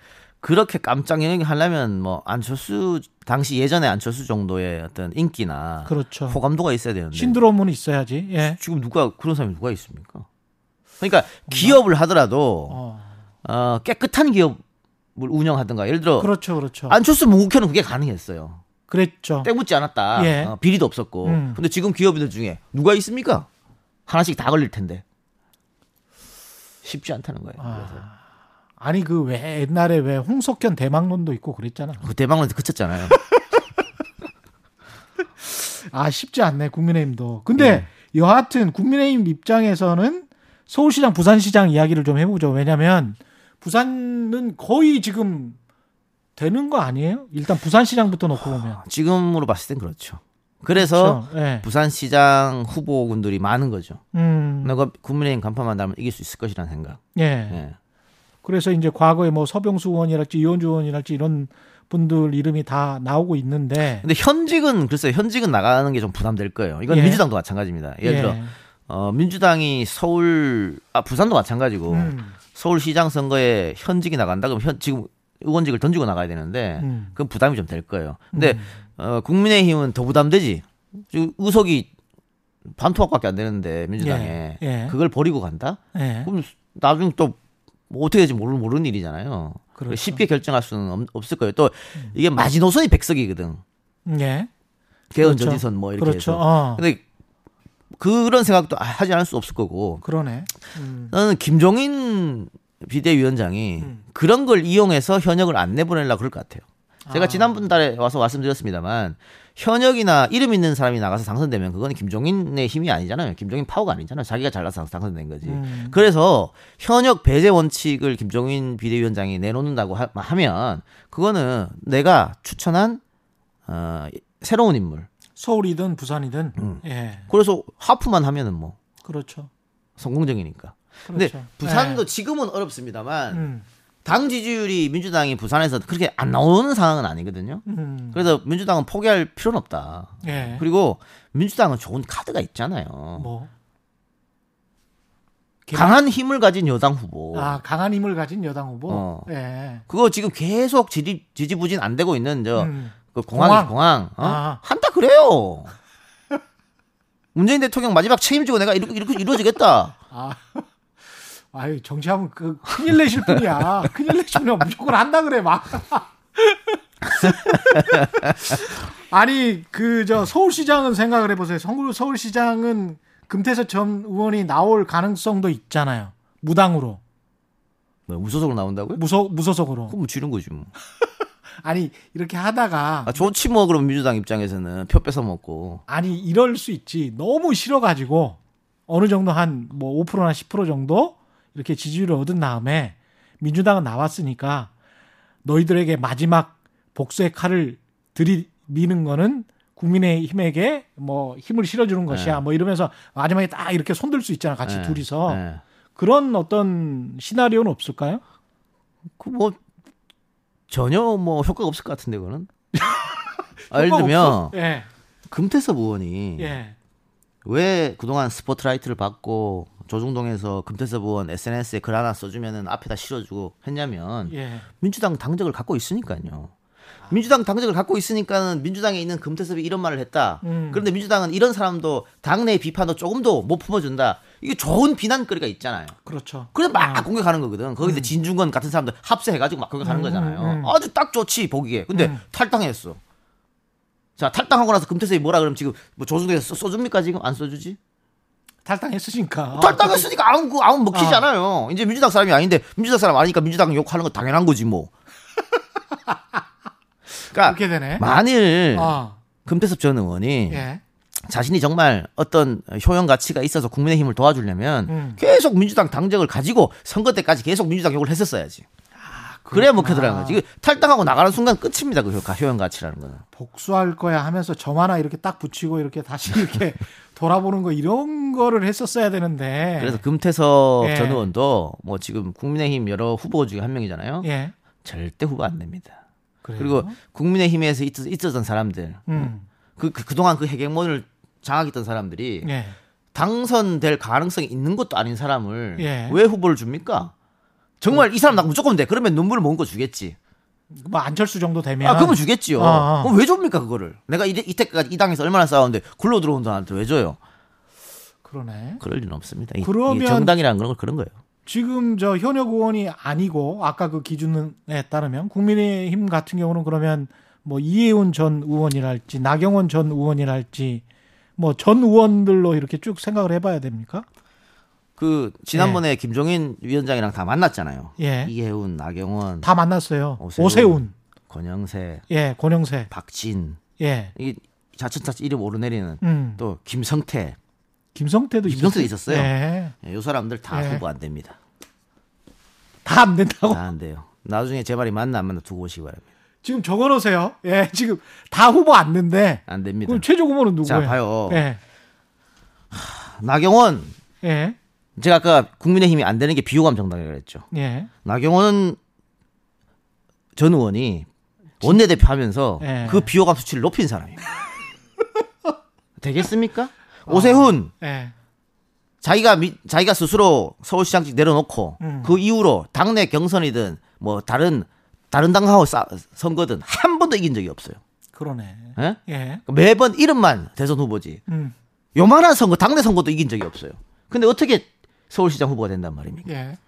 그렇게 깜짝 영입하려면 뭐 안철수 당시 예전에 안철수 정도의 어떤 인기나 그렇죠. 호감도가 있어야 되는데 신드롬은 있어야지. 예. 지금 누가 그런 사람이 누가 있습니까? 그러니까 기업을 하더라도 어. 어, 깨끗한 기업을 운영하든가 예를 들어 그렇죠, 그렇죠. 안철수 문국회는 그게 가능했어요. 그랬죠. 때묻지 않았다. 예. 어, 비리도 없었고. 음. 근데 지금 기업인들 중에 누가 있습니까? 하나씩 다 걸릴 텐데. 쉽지 않다는 거예요. 그래서 아 니 그 왜 옛날에 왜 홍석현 대망론도 있고 그랬잖아. 그 대방론에서 그쳤잖아요. 아 쉽지 않네 국민의힘도. 근데 예. 여하튼 국민의힘 입장에서는 서울시장, 부산시장 이야기를 좀 해보죠. 왜냐하면 부산은 거의 지금 되는 거 아니에요? 일단 부산시장부터 놓고 보면. 지금으로 봤을 땐 그렇죠. 그래서 그렇죠. 예. 부산시장 후보군들이 많은 거죠. 음, 내가 국민의힘 간판만 달면 이길 수 있을 것이라는 생각. 예. 예. 그래서 이제 과거에 뭐 서병수 의원이랄지 이현주 의원이랄지 이런 분들 이름이 다 나오고 있는데. 근데 현직은 글쎄요. 현직은 나가는 게 좀 부담될 거예요. 이건 예. 민주당도 마찬가지입니다. 예를 들어 예. 어, 민주당이 서울 아 부산도 마찬가지고 음, 서울시장 선거에 현직이 나간다 그러면 현 지금 의원직을 던지고 나가야 되는데 음. 그건 부담이 좀 될 거예요. 근데 어, 국민의힘은 더 부담되지. 지금 의석이 반토막밖에 안 되는데 민주당에 예, 예. 그걸 버리고 간다? 예. 그럼 나중에 또뭐 어떻게 될지 모르는, 모르는 일이잖아요. 그렇죠. 음. 쉽게 결정할 수는 없, 을 거예요. 또 이게 마지노선이 백석이거든. 예. 개헌 그렇죠. 저지선 뭐 이렇게 그렇죠. 해서. 어. 근데 그런 생각도 하지 않을 수 없을 거고. 그러네. 음. 나는 김종인 비대위원장이 음. 그런 걸 이용해서 현역을 안 내보내려고 그럴 것 같아요. 제가 아. 지난번 달에 와서 말씀드렸습니다만 현역이나 이름 있는 사람이 나가서 당선되면 그거는 김종인의 힘이 아니잖아요. 김종인 파워가 아니잖아요. 자기가 잘나서 당선된 거지. 음. 그래서 현역 배제 원칙을 김종인 비대위원장이 내놓는다고 하, 하면 그거는 내가 추천한 어, 새로운 인물. 서울이든 부산이든. 음. 예. 그래서 하프만 하면은 뭐 그렇죠. 성공적이니까. 근데 그렇죠. 부산도 예. 지금은 어렵습니다만 음. 당 지지율이 민주당이 부산에서 그렇게 안 나오는 상황은 아니거든요. 음. 그래서 민주당은 포기할 필요는 없다. 예. 그리고 민주당은 좋은 카드가 있잖아요. 뭐 강한 힘을 가진 여당 후보. 아 강한 힘을 가진 여당 후보. 어. 예. 그거 지금 계속 지지, 지지부진 안 되고 있는 저 음. 그 공항이 공항. 공항, 어? 아. 한다 그래요. 문재인 대통령 마지막 책임지고 내가 이렇게 이렇게 이루어지겠다. 아. 아유 정치하면 그 큰일 내실 분이야. 큰일 내실 분이야. 무조건 한다 그래 막. 아니 그 저 서울시장은 생각을 해보세요. 서울 서울시장은 금태섭 전 의원이 나올 가능성도 있잖아요. 무당으로 뭐 무소속으로 나온다고요? 무소 무소속으로. 그럼 뭐 지른 거지 뭐. 아니 이렇게 하다가 아, 좋지 뭐 그럼 민주당 입장에서는 표 뺏어 먹고 아니 이럴 수 있지 너무 싫어가지고 어느 정도 한 뭐 5%나 10% 정도 이렇게 지지율을 얻은 다음에 민주당은 나왔으니까 너희들에게 마지막 복수의 칼을 들이미는 거는 국민의 힘에게 뭐 힘을 실어주는 것이야 네. 뭐 이러면서 마지막에 딱 이렇게 손들 수 있잖아 같이 네, 둘이서 네. 그런 어떤 시나리오는 없을까요? 그 뭐 전혀 뭐 효과가 없을 것 같은데 그거는. 아, 예를 들면? 예, 금태섭 의원이 예, 왜 그동안 스포트라이트를 받고 조중동에서 금태섭 의원 SNS에 글 하나 써주면은 앞에다 실어주고 했냐면 예. 민주당 당적을 갖고 있으니까요. 민주당 당적을 갖고 있으니까는 민주당에 있는 금태섭이 이런 말을 했다. 음. 그런데 민주당은 이런 사람도 당내 비판도 조금도 못 품어준다. 이게 좋은 비난거리가 있잖아요. 그렇죠. 그래서 막 아. 공격하는 거거든. 거기서 진중권 같은 사람들 합세해가지고 막 공격하는 음, 거잖아요. 음, 음. 아주 딱 좋지 보기에. 근데 음. 탈당했어. 자 탈당하고 나서 금태섭이 뭐라 그러면 지금 뭐 조중동에서 써- 써줍니까 지금 안 써주지? 탈당했으니까. 탈당했으니까 아무 그 아무 먹히지 아. 않아요. 이제 민주당 사람이 아닌데 민주당 사람 아니까 민주당 욕하는 건 당연한 거지 뭐. 그러니까. 만일 아, 금태섭 전 의원이 예. 자신이 정말 어떤 효용 가치가 있어서 국민의힘을 도와주려면 음. 계속 민주당 당적을 가지고 선거 때까지 계속 민주당 욕을 했었어야지. 그래야 먹혀들어간 거지. 이거 탈당하고 나가는 순간 끝입니다. 그 효- 효용 가치라는 거는. 복수할 거야 하면서 점 하나 이렇게 딱 붙이고 이렇게 다시 이렇게 돌아보는 거 이런 거를 했었어야 되는데. 그래서 금태섭 예. 전 의원도 뭐 지금 국민의힘 여러 후보 중에 한 명이잖아요. 예. 절대 후보 안 됩니다. 그래요. 그리고 국민의힘에서 있, 있었던 사람들, 음. 그, 그 그동안 그 해경문을 장악했던 사람들이 예. 당선될 가능성이 있는 것도 아닌 사람을 예. 왜 후보를 줍니까? 정말 이 사람 나 무조건 돼. 그러면 눈물을 먹은 거 주겠지. 뭐 안철수 정도 되면 아, 그러면 주겠지요. 어, 어. 그럼 왜 줍니까 그거를? 내가 이, 이때까지 이 당에서 얼마나 싸웠는데 굴러 들어온 사람한테 왜 줘요? 그러네. 그럴 리는 없습니다. 이- 그러면- 이 정당이라는 건 그런 거예요. 지금 저 현역 의원이 아니고 아까 그 기준에 따르면 국민의힘 같은 경우는 그러면 뭐 이해운 전 의원이랄지 나경원 전 의원이랄지 뭐 전 의원들로 이렇게 쭉 생각을 해봐야 됩니까? 그 지난번에 김종인 위원장이랑 다 만났잖아요. 예. 이해운, 나경원, 다 만났어요. 오세훈. 오세훈, 권영세, 예, 권영세, 박진 예, 이 차츰차츰 이름 오르내리는 음, 또 김성태 김성태도 김성태도 있었어요. 예, 예, 요 사람들 다 예. 후보 안 됩니다. 다 안 된다고. 다 안 돼요. 나중에 제 말이 맞나 안 맞나 두고 보시기 바랍니다. 지금 적어놓으세요. 예, 지금 다 후보 안 된대. 안 됩니다. 그럼 최종 후보는 누구예요? 자 봐요. 예, 나경원 예, 제가 아까 국민의힘이 안 되는 게 비호감 정당이라고 그랬죠. 예. 나경원 전 의원이 원내대표 하면서 예. 그 비호감 수치를 높인 사람이에요. 되겠습니까? 오세훈 예. 자기가 미- 자기가 스스로 서울시장직 내려놓고 음. 그 이후로 당내 경선이든 뭐 다른 다른 당하고 싸, 선거든 한 번도 이긴 적이 없어요. 그러네. 예? 예. 매번 이름만 대선 후보지. 음. 요만한 선거 당내 선거도 이긴 적이 없어요. 근데 어떻게 서울시장 후보가 된단 말입니까? 예.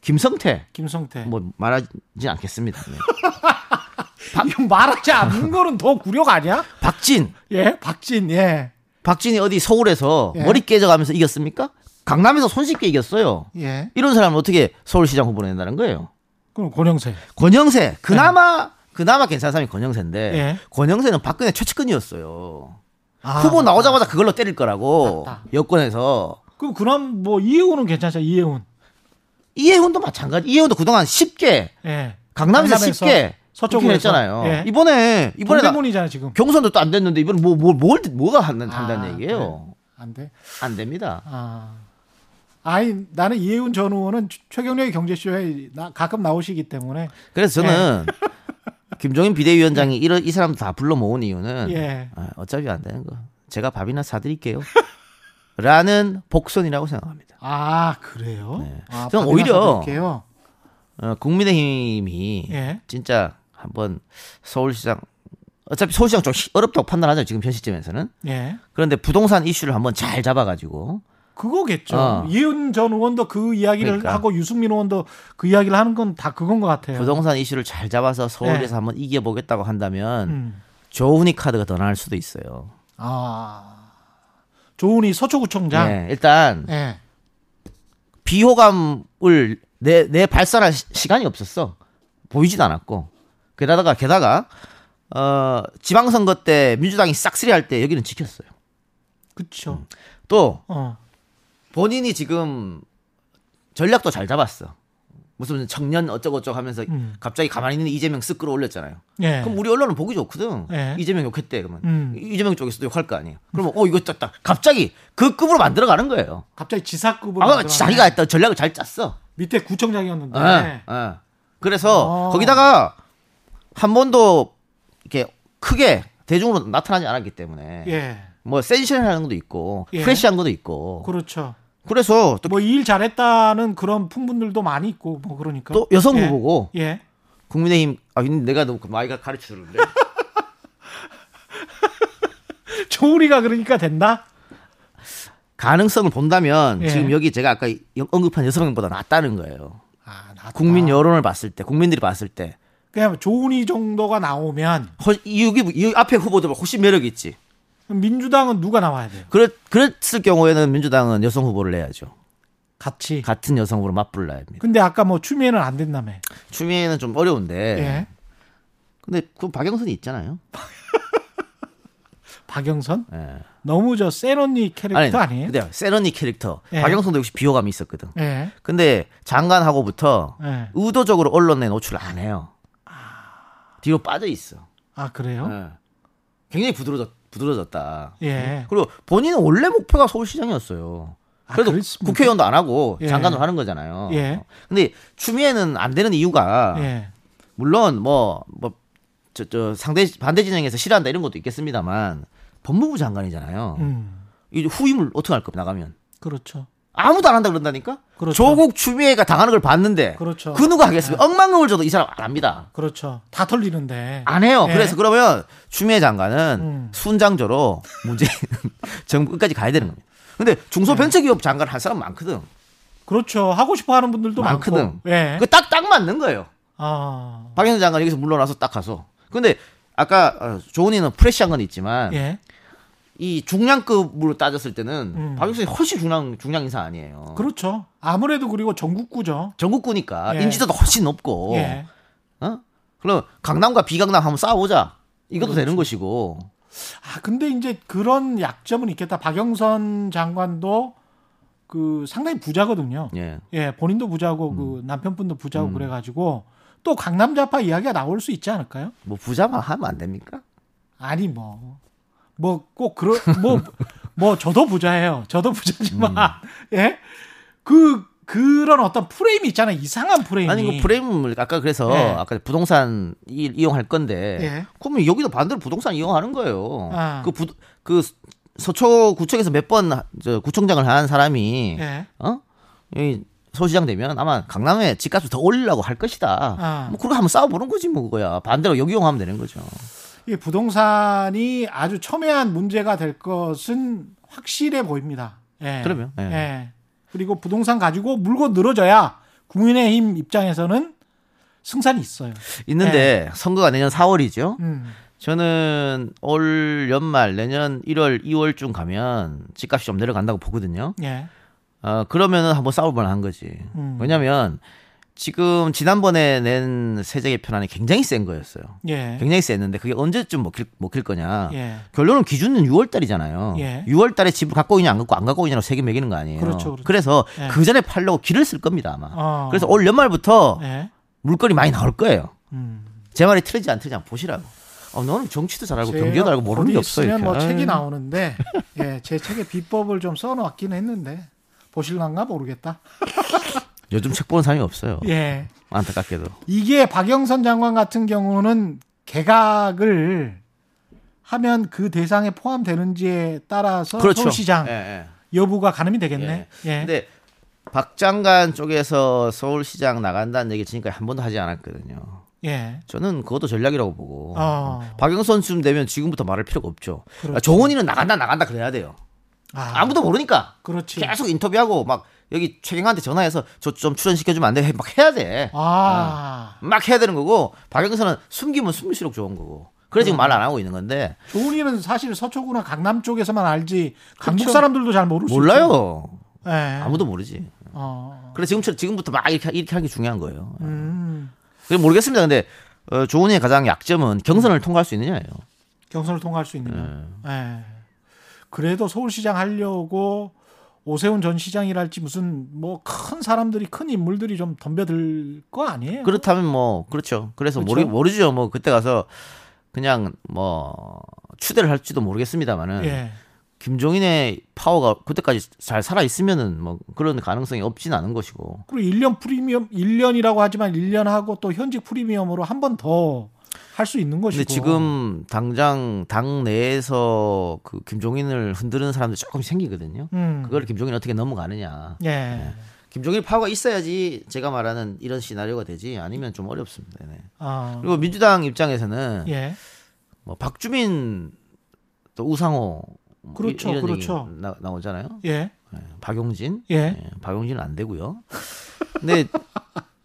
김성태 김성태. 뭐 말하지 않겠습니다. 네. 이거 말하지 않는 거는 더 굴욕 아니야? 박진 예, 박진, 예. 박진이 어디 서울에서 예. 머리 깨져가면서 이겼습니까? 강남에서 손쉽게 이겼어요. 예. 이런 사람은 어떻게 서울시장 후보를 낸다는 거예요? 그럼 권영세. 권영세 그나마 그나마 괜찮은 사람이 권영세인데 예. 권영세는 박근혜 최측근이었어요. 아, 후보 나오자마자 그걸로 때릴 거라고 맞다. 여권에서 그럼 그럼 뭐 이해훈은 괜찮죠, 이해훈. 이해훈도 마찬가지. 이해훈도 그동안 쉽게 예. 강남에서, 강남에서 쉽게 서쪽으로 했잖아요. 예. 이번에 이번에 나- 동대문이잖아 지금. 경선도 또 안 됐는데 이번에 뭐뭘 뭘, 뭐가 한다는 아, 얘기예요. 안 돼. 안 됩니다. 아. 아니 나는 이해훈 전 의원은 최- 최경련의 경제쇼에 나, 가끔 나오시기 때문에 그래서 저는 김종인 비대위원장이 이런 이 사람 다 불러 모은 이유는 예. 아, 어차피 안 되는 거. 제가 밥이나 사드릴게요. 라는 복선이라고 생각합니다. 아 그래요? 네. 아, 저는 오히려 사드릴게요. 어, 국민의힘이 예. 진짜 한번 서울시장 어차피 서울시장 좀 히- 어렵다고 판단하죠 지금 현 시점에서는 예. 그런데 부동산 이슈를 한번 잘 잡아가지고 그거겠죠. 어. 이해훈 전 의원도 그 이야기를 그러니까. 하고 유승민 의원도 그 이야기를 하는 건 다 그건 것 같아요. 부동산 이슈를 잘 잡아서 서울에서 네. 한번 이겨보겠다고 한다면 음. 조훈이 카드가 더 나을 수도 있어요. 아. 조은희 서초구청장. 네, 일단 예. 비호감을 내, 내 발산할 시- 시간이 없었어. 보이지도 않았고. 게다가 게다가 어 지방선거 때 민주당이 싹쓸이 할 때 여기는 지켰어요. 그쵸. 또 어. 본인이 지금 전략도 잘 잡았어. 무슨 청년 어쩌고저쩌고 하면서 음. 갑자기 가만히 있는 이재명 쓱 끌어올렸잖아요. 예. 그럼 우리 언론은 보기 좋거든. 예. 이재명 욕했대 그러면 음. 이재명 쪽에서도 욕할 거 아니에요. 그러면 어 이거 딱 갑자기 그 급으로 만들어 가는 거예요. 갑자기 지사급으로. 아. 자기가 했던 전략을 잘 짰어. 밑에 구청장이었는데. 예, 예. 그래서 어. 거기다가 한 번도 이렇게 크게 대중으로 나타나지 않았기 때문에 예. 뭐 센시션한 것도 있고 예. 프레시한 것도 있고 그렇죠. 그래서 또, 뭐일 잘했다는 그런 풍분들도 많이 있고 뭐 그러니까. 또 여성 예. 후보고 예. 국민의힘 아 내가 너무 마이가 가르쳐 주는데 조우리가 그러니까 된다. 가능성을 본다면 예. 지금 여기 제가 아까 영- 언급한 여섯 명보다 낫다는 거예요. 아, 나 국민 여론을 봤을 때 국민들이 봤을 때 그냥 조은희 정도가 나오면 여기 이 앞에 후보들 훨씬 매력 있지. 민주당은 누가 나와야 돼요? 그랬 그랬을 경우에는 민주당은 여성 후보를 내야죠. 같이. 같은 여성 후보로 맞불러야 합니다. 근데 아까 뭐 추미애는 안 된다며. 추미애는 좀 어려운데. 예. 근데 그 박영선이 있잖아요. 박영선? 예. 너무 저센 언니 캐릭터 아니, 에요 근데 센 언니 캐릭터. 예. 박영선도 역시 비호감이 있었거든. 예. 근데 장관하고부터 예. 의도적으로 언론에 노출을 안 해요. 뒤로 빠져 있어. 아, 그래요? 예. 굉장히 부드러졌, 부드러졌다. 예. 그리고 본인은 원래 목표가 서울시장이었어요. 아, 그래도 그렇습니까? 국회의원도 안 하고 예. 장관으로 하는 거잖아요. 예. 근데 추미애는 안 되는 이유가 예. 물론 뭐 뭐 저 저 상대 반대 진영에서 싫어한다 이런 것도 있겠습니다만 법무부 장관이잖아요. 음. 이 후임을 어떻게 할 겁니까 나가면 그렇죠. 아무도 안 한다 그런다니까. 그렇죠. 조국 추미애가 당하는 걸 봤는데 그렇죠. 그 누가 하겠습니까? 억만금을 줘도 이 사람 안 합니다. 그렇죠. 다 털리는데. 안 해요. 예. 그래서 그러면 추미애 장관은 음. 순장조로 문재인 정부 끝까지 가야 되는 겁니다. 근데 네. 중소벤처기업 장관 할 사람 많거든. 그렇죠. 하고 싶어 하는 분들도 많거든. 많고. 예. 그 딱 딱 맞는 거예요. 아. 박영선 장관 여기서 물러나서 딱 가서. 근데 아까 어, 조은이는 프레시한 건 있지만 예. 이 중량급으로 따졌을 때는 음. 박영선이 훨씬 중량 중량 인사 아니에요. 그렇죠. 아무래도 그리고 전국구죠. 전국구니까 예. 인지도도 훨씬 높고. 예. 어? 그럼 강남과 비강남 한번 싸워보자. 이것도 그렇죠. 되는 것이고. 아, 근데 이제 그런 약점은 있겠다. 박영선 장관도 그 상당히 부자거든요. 예. 예, 본인도 부자고 그 남편분도 부자고 그래가지고 또 강남 좌파 이야기가 나올 수 있지 않을까요? 뭐 부자만 하면 안 됩니까? 아니 뭐 뭐 꼭 그런 뭐 뭐 저도 부자예요. 저도 부자지만 예. 그 그런 어떤 프레임이 있잖아요. 이상한 프레임이. 아니 그 프레임을 아까 그래서 예. 아까 부동산 이, 이용할 건데 예. 그러면 여기도 반대로 부동산 이용하는 거예요. 아. 그, 부, 그 서초 구청에서 몇 번 구청장을 한 사람이 예. 어 여기 서울시장 되면 아마 강남에 집값을 더 올리려고 할 것이다. 아. 뭐 그거 한번 싸워보는 거지 뭐 그거야. 반대로 여기 이용하면 되는 거죠. 이 부동산이 아주 첨예한 문제가 될 것은 확실해 보입니다. 예. 그러면, 예. 예. 그리고 부동산 가지고 물고 늘어져야 국민의힘 입장에서는 승산이 있어요. 있는데 선거가 내년 4월이죠. 음. 저는 올 연말 내년 1월 2월쯤 가면 집값이 좀 내려간다고 보거든요. 예. 어 그러면은 한번 싸워볼 만한 거지. 음. 왜냐면 지금 지난번에 낸 세제 개편안이 굉장히 센 거였어요. 예. 굉장히 셌는데 그게 언제쯤 먹힐, 먹힐 거냐. 예. 결론은 기준은 6월 달이잖아요. 예. 6월 달에 집을 갖고 있냐 안 갖고 안 갖고 있냐로 세개 매기는 거 아니에요. 그렇죠, 그렇죠. 서 예. 그 전에 팔려고 길을 쓸 겁니다 아마. 어. 그래서 올 연말부터 예. 물건이 많이 나올 거예요. 음. 제 말이 틀리지 안 틀리지 한번 보시라고. 어, 너는 정치도 잘 알고 경제도 알고 모르는 게 없어 있으면 이렇게. 뭐 책이. 나오는데 예, 제 책에 비법을 좀 써놓았긴 했는데 보실란가 모르겠다. 요즘 책 보는 사람이 없어요. 예. 안타깝게도. 이게 박영선 장관 같은 경우는 개각을 하면 그 대상에 포함되는지에 따라서 그렇죠. 서울시장 예, 예. 여부가 가늠이 되겠네. 예. 근데 박 장관 쪽에서 서울시장 나간다는 얘기 지금까지 한 번도 하지 않았거든요. 예. 저는 그것도 전략이라고 보고 어. 박영선쯤 되면 지금부터 말할 필요가 없죠. 그렇죠. 조원이는 나간다 나간다 그래야 돼요. 아, 아무도 모르니까 그렇지. 계속 인터뷰하고 막 여기 최경한테 전화해서 저 좀 출연시켜주면 안 돼? 막 해야 돼. 아, 막 해야 되는 거고 박영선은 숨기면 숨길수록 좋은 거고. 그래 음. 지금 말안 하고 있는 건데 조은이는 사실 서초구나 강남 쪽에서만 알지 강북 그렇죠. 사람들도 잘 모를 있죠. 몰라요. 예. 아무도 모르지. 어. 그래 지금 지금부터 막 이렇게 이렇게 하는 게 중요한 거예요. 음. 그래 모르겠습니다. 근데 어, 조은희의 가장 약점은 경선을 음. 통과할 수 있느냐예요. 경선을 통과할 수 있는 거. 예. 예. 그래도 서울시장 하려고 오세훈 전 시장이랄지 무슨 뭐 큰 사람들이 큰 인물들이 좀 덤벼들 거 아니에요? 그렇다면 뭐 그렇죠. 그래서 그렇죠? 모르 모르죠. 뭐 그때 가서 그냥 뭐 추대를 할지도 모르겠습니다만은 예. 김종인의 파워가 그때까지 잘 살아 있으면은 뭐 그런 가능성이 없진 않은 것이고. 그리고 1년 프리미엄 1년이라고 하지만 1년 하고 또 현직 프리미엄으로 한 번 더 할 수 있는 것이고. 근데 지금 당장 당 내에서 그 김종인을 흔드는 사람들 조금 생기거든요. 음. 그걸 김종인 어떻게 넘어가느냐. 예. 김종인 파워가 있어야지 제가 말하는 이런 시나리오가 되지 아니면 좀 어렵습니다. 네. 아. 그리고 민주당 입장에서는 예. 뭐 박주민 또 우상호 뭐 그렇죠, 이- 이런 그렇죠. 얘기 나, 나오잖아요. 예. 예, 박용진, 예. 예, 박용진은 안 되고요. 근데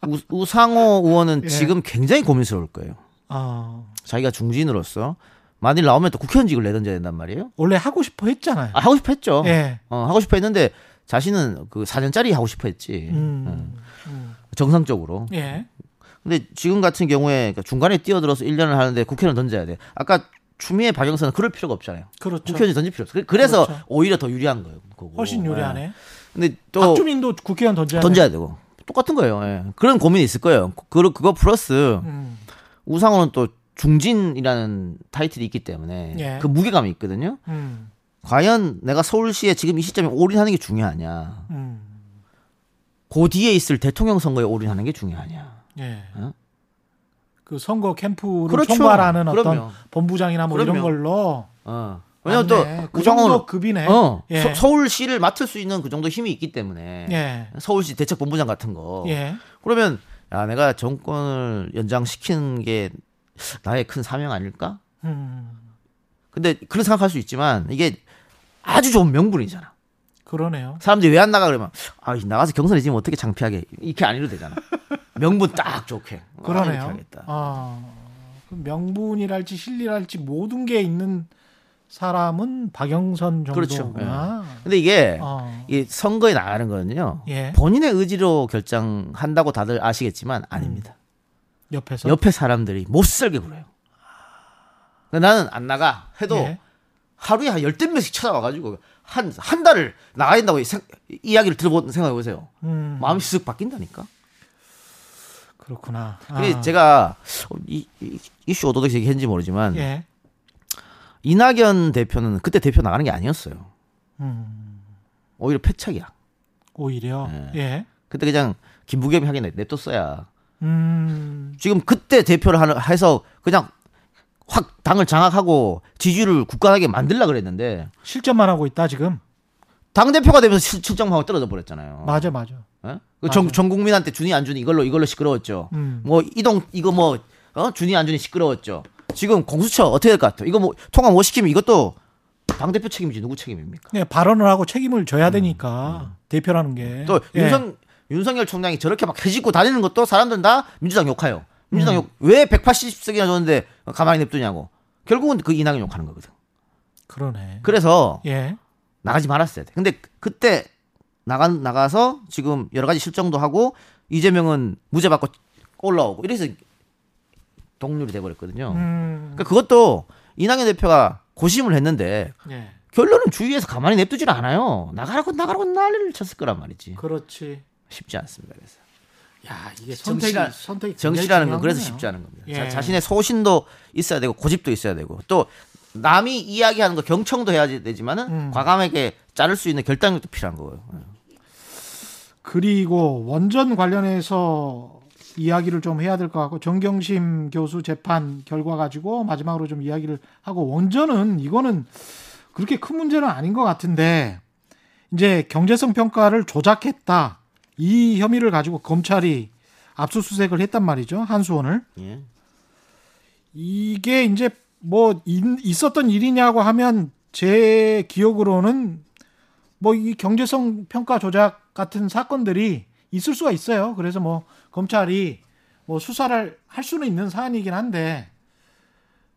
우, 우상호 의원은 예. 지금 굉장히 고민스러울 거예요. 아. 자기가 중진으로서 만일 나오면 또 국회의원직을 내던져야 된단 말이에요. 원래 하고 싶어 했잖아요. 아, 하고 싶어 했죠. 예. 어, 하고 싶어 했는데 자신은 그 4년짜리 하고 싶어 했지. 음. 음, 정상적으로. 예. 근데 지금 같은 경우에 그러니까 중간에 뛰어들어서 1년을 하는데 국회의원 던져야 돼. 아까 추미애 박영선은 그럴 필요가 없잖아요. 그렇죠. 국회의원 던질 필요 없어. 그래서 그렇죠. 오히려 더 유리한 거예요. 그거. 훨씬 예. 유리하네. 근데 또 박주민도 국회의원 던져야 던져야 되고 똑같은 거예요. 예. 그런 고민이 있을 거예요. 그 그거 플러스 돼. 음. 우상호는 또 중진이라는 타이틀이 있기 때문에 예. 그 무게감이 있거든요. 음. 과연 내가 서울시에 지금 이 시점에 올인하는 게 중요하냐? 음. 그 뒤에 있을 대통령 선거에 올인하는 게 중요하냐? 예. 어? 그 선거 캠프를 그렇죠. 총괄하는 어떤 그럼요. 본부장이나 뭐 이런 그럼요. 걸로 어. 왜냐면 맞네. 또그 우상호는 정도 급이네. 어, 예. 서, 울시를 맡을 수 있는 그 정도 힘이 있기 때문에 예. 서울시 대책 본부장 같은 거. 예. 그러면 야 내가 정권을 연장시키는 게 나의 큰 사명 아닐까? 음. 근데 그런 생각할 수 있지만 이게 아주 좋은 명분이잖아. 그러네요. 사람들이 왜 안 나가 그러면 아 나가서 경선에 지금 어떻게 창피하게 이렇게 안 이래도 되잖아. 명분 딱 좋게. 아, 그러네요. 하겠다. 아. 그 명분이랄지 실리랄지 모든 게 있는 사람은 박영선 그렇죠. 정도구나. 근데 이게 어. 이 선거에 나가는 거는요. 예. 본인의 의지로 결정한다고 다들 아시겠지만 아닙니다. 옆에서 옆에 사람들이 못 살게 굴어요. 근데 나는 안 나가 해도 예. 하루에 한 열댓 명씩 찾아와가지고 한, 한 달을 나가야 된다고 생- 이야기를 들어본 생각해 보세요. 음. 마음이 쓱 바뀐다니까. 그렇구나. 아. 제가 이, 이, 이슈 오도독 얘기했는지 모르지만 예. 이낙연 대표는 그때 대표 나가는 게 아니었어요. 음. 오히려 패착이야. 오히려 예. 예. 그때 그냥 김부겸이 하긴 냅뒀어야. 음. 지금 그때 대표를 해서 그냥 확 당을 장악하고 지지율을 굳건하게 만들라 그랬는데 실전만 하고 있다 지금. 당 대표가 되면서 실- 실정하고 떨어져 버렸잖아요. 맞아 맞아. 예? 그 전, 맞아. 전 국민한테 준이 안 준이 이걸로 이걸로 시끄러웠죠. 음. 뭐 이동 이거 뭐 어? 준이 안 준이 시끄러웠죠. 지금 공수처 어떻게 될 것 같아요? 이거 뭐 통과 못 시키면 이것도 당 대표 책임이지 누구 책임입니까? 네, 발언을 하고 책임을 져야 되니까 대표라는 게. 음, 또 예. 윤석 윤석열 총장이 저렇게 막 해집고 다니는 것도 사람들은 다 민주당 욕해요. 음. 민주당 욕왜 180석이나 줬는데 가만히 냅두냐고. 결국은 그 이낙연 욕하는 거거든. 그러네. 그래서 예. 나가지 말았어야 돼. 근데 그때 나가 나가서 지금 여러 가지 실정도 하고 이재명은 무죄 받고 올라오고 이래서 동률이 돼 버렸거든요. 음. 그러니까 그것도 이낙연 대표가 고심을 했는데 예. 결론은 주위에서 가만히 냅두질 않아요. 나가라고 나가라고 난리를 쳤을 거란 말이지. 그렇지. 쉽지 않습니다. 그래서 야 이게 선택이 정치라- 선택이 정치라는 건 그래서 쉽지 않은 겁니다. 예. 자, 자신의 소신도 있어야 되고 고집도 있어야 되고 또 남이 이야기하는 거 경청도 해야 되지만은 음. 과감하게 자를 수 있는 결단력도 필요한 거예요. 그리고 원전 관련해서 이야기를 좀 해야 될 것 같고 정경심 교수 재판 결과 가지고 마지막으로 좀 이야기를 하고 원전은 이거는 그렇게 큰 문제는 아닌 것 같은데 이제 경제성 평가를 조작했다 이 혐의를 가지고 검찰이 압수수색을 했단 말이죠 한수원을 예. 이게 이제 뭐 인- 있었던 일이냐고 하면 제 기억으로는 뭐 이 경제성 평가 조작 같은 사건들이 있을 수가 있어요. 그래서 뭐 검찰이 뭐 수사를 할 수는 있는 사안이긴 한데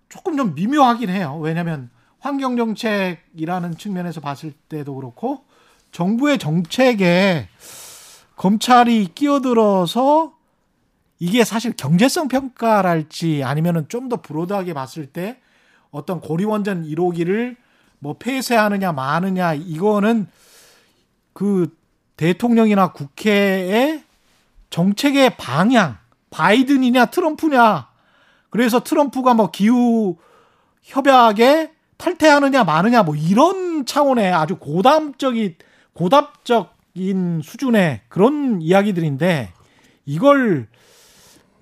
조금 좀 미묘하긴 해요. 왜냐하면 환경 정책이라는 측면에서 봤을 때도 그렇고 정부의 정책에 검찰이 끼어들어서 이게 사실 경제성 평가랄지 아니면은 좀 더 브로드하게 봤을 때 어떤 고리원전 1호기를 뭐 폐쇄하느냐 마느냐 이거는 그 대통령이나 국회의 정책의 방향 바이든이냐 트럼프냐 그래서 트럼프가 뭐 기후 협약에 탈퇴하느냐 마느냐 뭐 이런 차원의 아주 고담적인 고답적인 수준의 그런 이야기들인데 이걸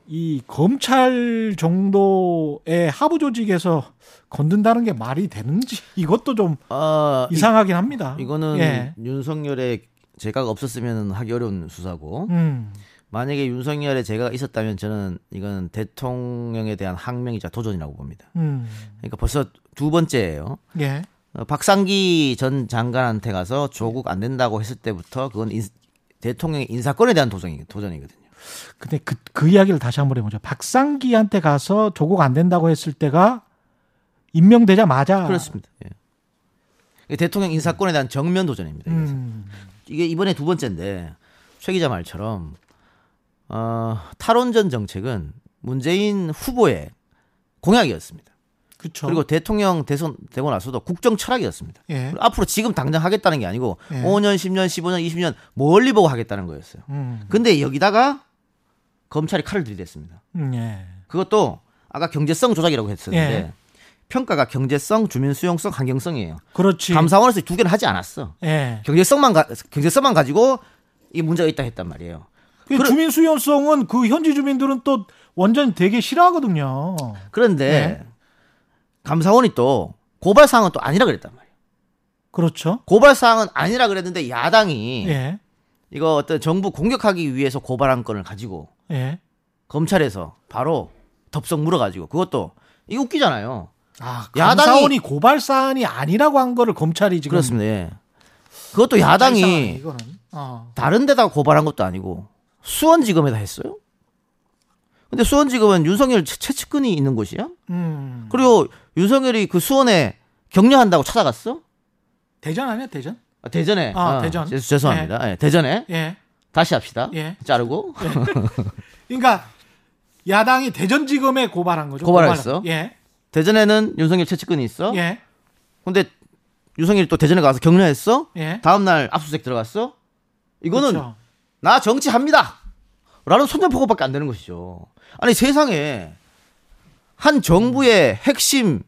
이 검찰 정도의 하부 조직에서 건든다는 게 말이 되는지 이것도 좀 아, 이상하긴 합니다. 이, 이거는 예. 윤석열의 제가가 없었으면 하기 어려운 수사고 음. 만약에 윤석열의 제가가 있었다면 저는 이건 대통령에 대한 항명이자 도전이라고 봅니다. 음. 그러니까 벌써 두 번째예요. 예. 어, 박상기 전 장관한테 가서 조국 안 된다고 했을 때부터 그건 인- 대통령의 인사권에 대한 도전이, 도전이거든요. 근데 그, 그 이야기를 다시 한번 해보죠. 박상기한테 가서 조국 안 된다고 했을 때가 임명되자마자. 그렇습니다. 예. 대통령 인사권에 대한 정면 도전입니다. 음. 이게 이번에 두 번째인데 최 기자 말처럼 어, 탈원전 정책은 문재인 후보의 공약이었습니다. 그렇죠. 그리고 대통령 대선 되고 나서도 국정 철학이었습니다. 예. 앞으로 지금 당장 하겠다는 게 아니고 예. 5년, 10년, 15년, 20년 멀리 보고 하겠다는 거였어요. 음. 근데 여기다가 검찰이 칼을 들이댔습니다. 음, 예. 그것도 아까 경제성 조작이라고 했었는데 예. 평가가 경제성, 주민 수용성, 환경성이에요. 그렇지. 감사원에서 두 개를 하지 않았어. 예. 경제성만 가, 경제성만 가지고 이 문제가 있다 했단 말이에요. 그 그래- 주민 수용성은 그 현지 주민들은 또 완전 되게 싫어하거든요. 그런데 네. 감사원이 또 고발 사항은 또 아니라 그랬단 말이에요. 그렇죠. 고발 사항은 아니라 그랬는데 야당이 예. 이거 어떤 정부 공격하기 위해서 고발한 건을 가지고 예. 검찰에서 바로 덥석 물어가지고 그것도 이거 웃기잖아요. 아, 야당이- 고발 사안이 아니라고 한 거를 검찰이 지금 그렇습니다. 예. 그것도 야당이 이거는. 어. 다른 데다가 고발한 것도 아니고 수원지검에다 했어요. 근데 수원지검은 윤석열 채- 채측근이 있는 곳이야. 음. 그리고 윤석열이 그 수원에 격려한다고 찾아갔어? 대전 아니야, 대전? 아, 대전에. 아, 어, 대전. 죄- 죄송합니다. 예, 대전에. 예. 다시 합시다. 예. 자르고. 그러니까 야당이 대전지검에 고발한 거죠. 고발했어? 고발을. 예. 대전에는 윤석열 채측근이 있어. 예. 근데 윤석열이 또 대전에 가서 격려했어. 예. 다음 날 압수수색 들어갔어. 이거는 그렇죠. 나 정치합니다. 라는 손전포고밖에 안 되는 것이죠. 아니 세상에 한 정부의 핵심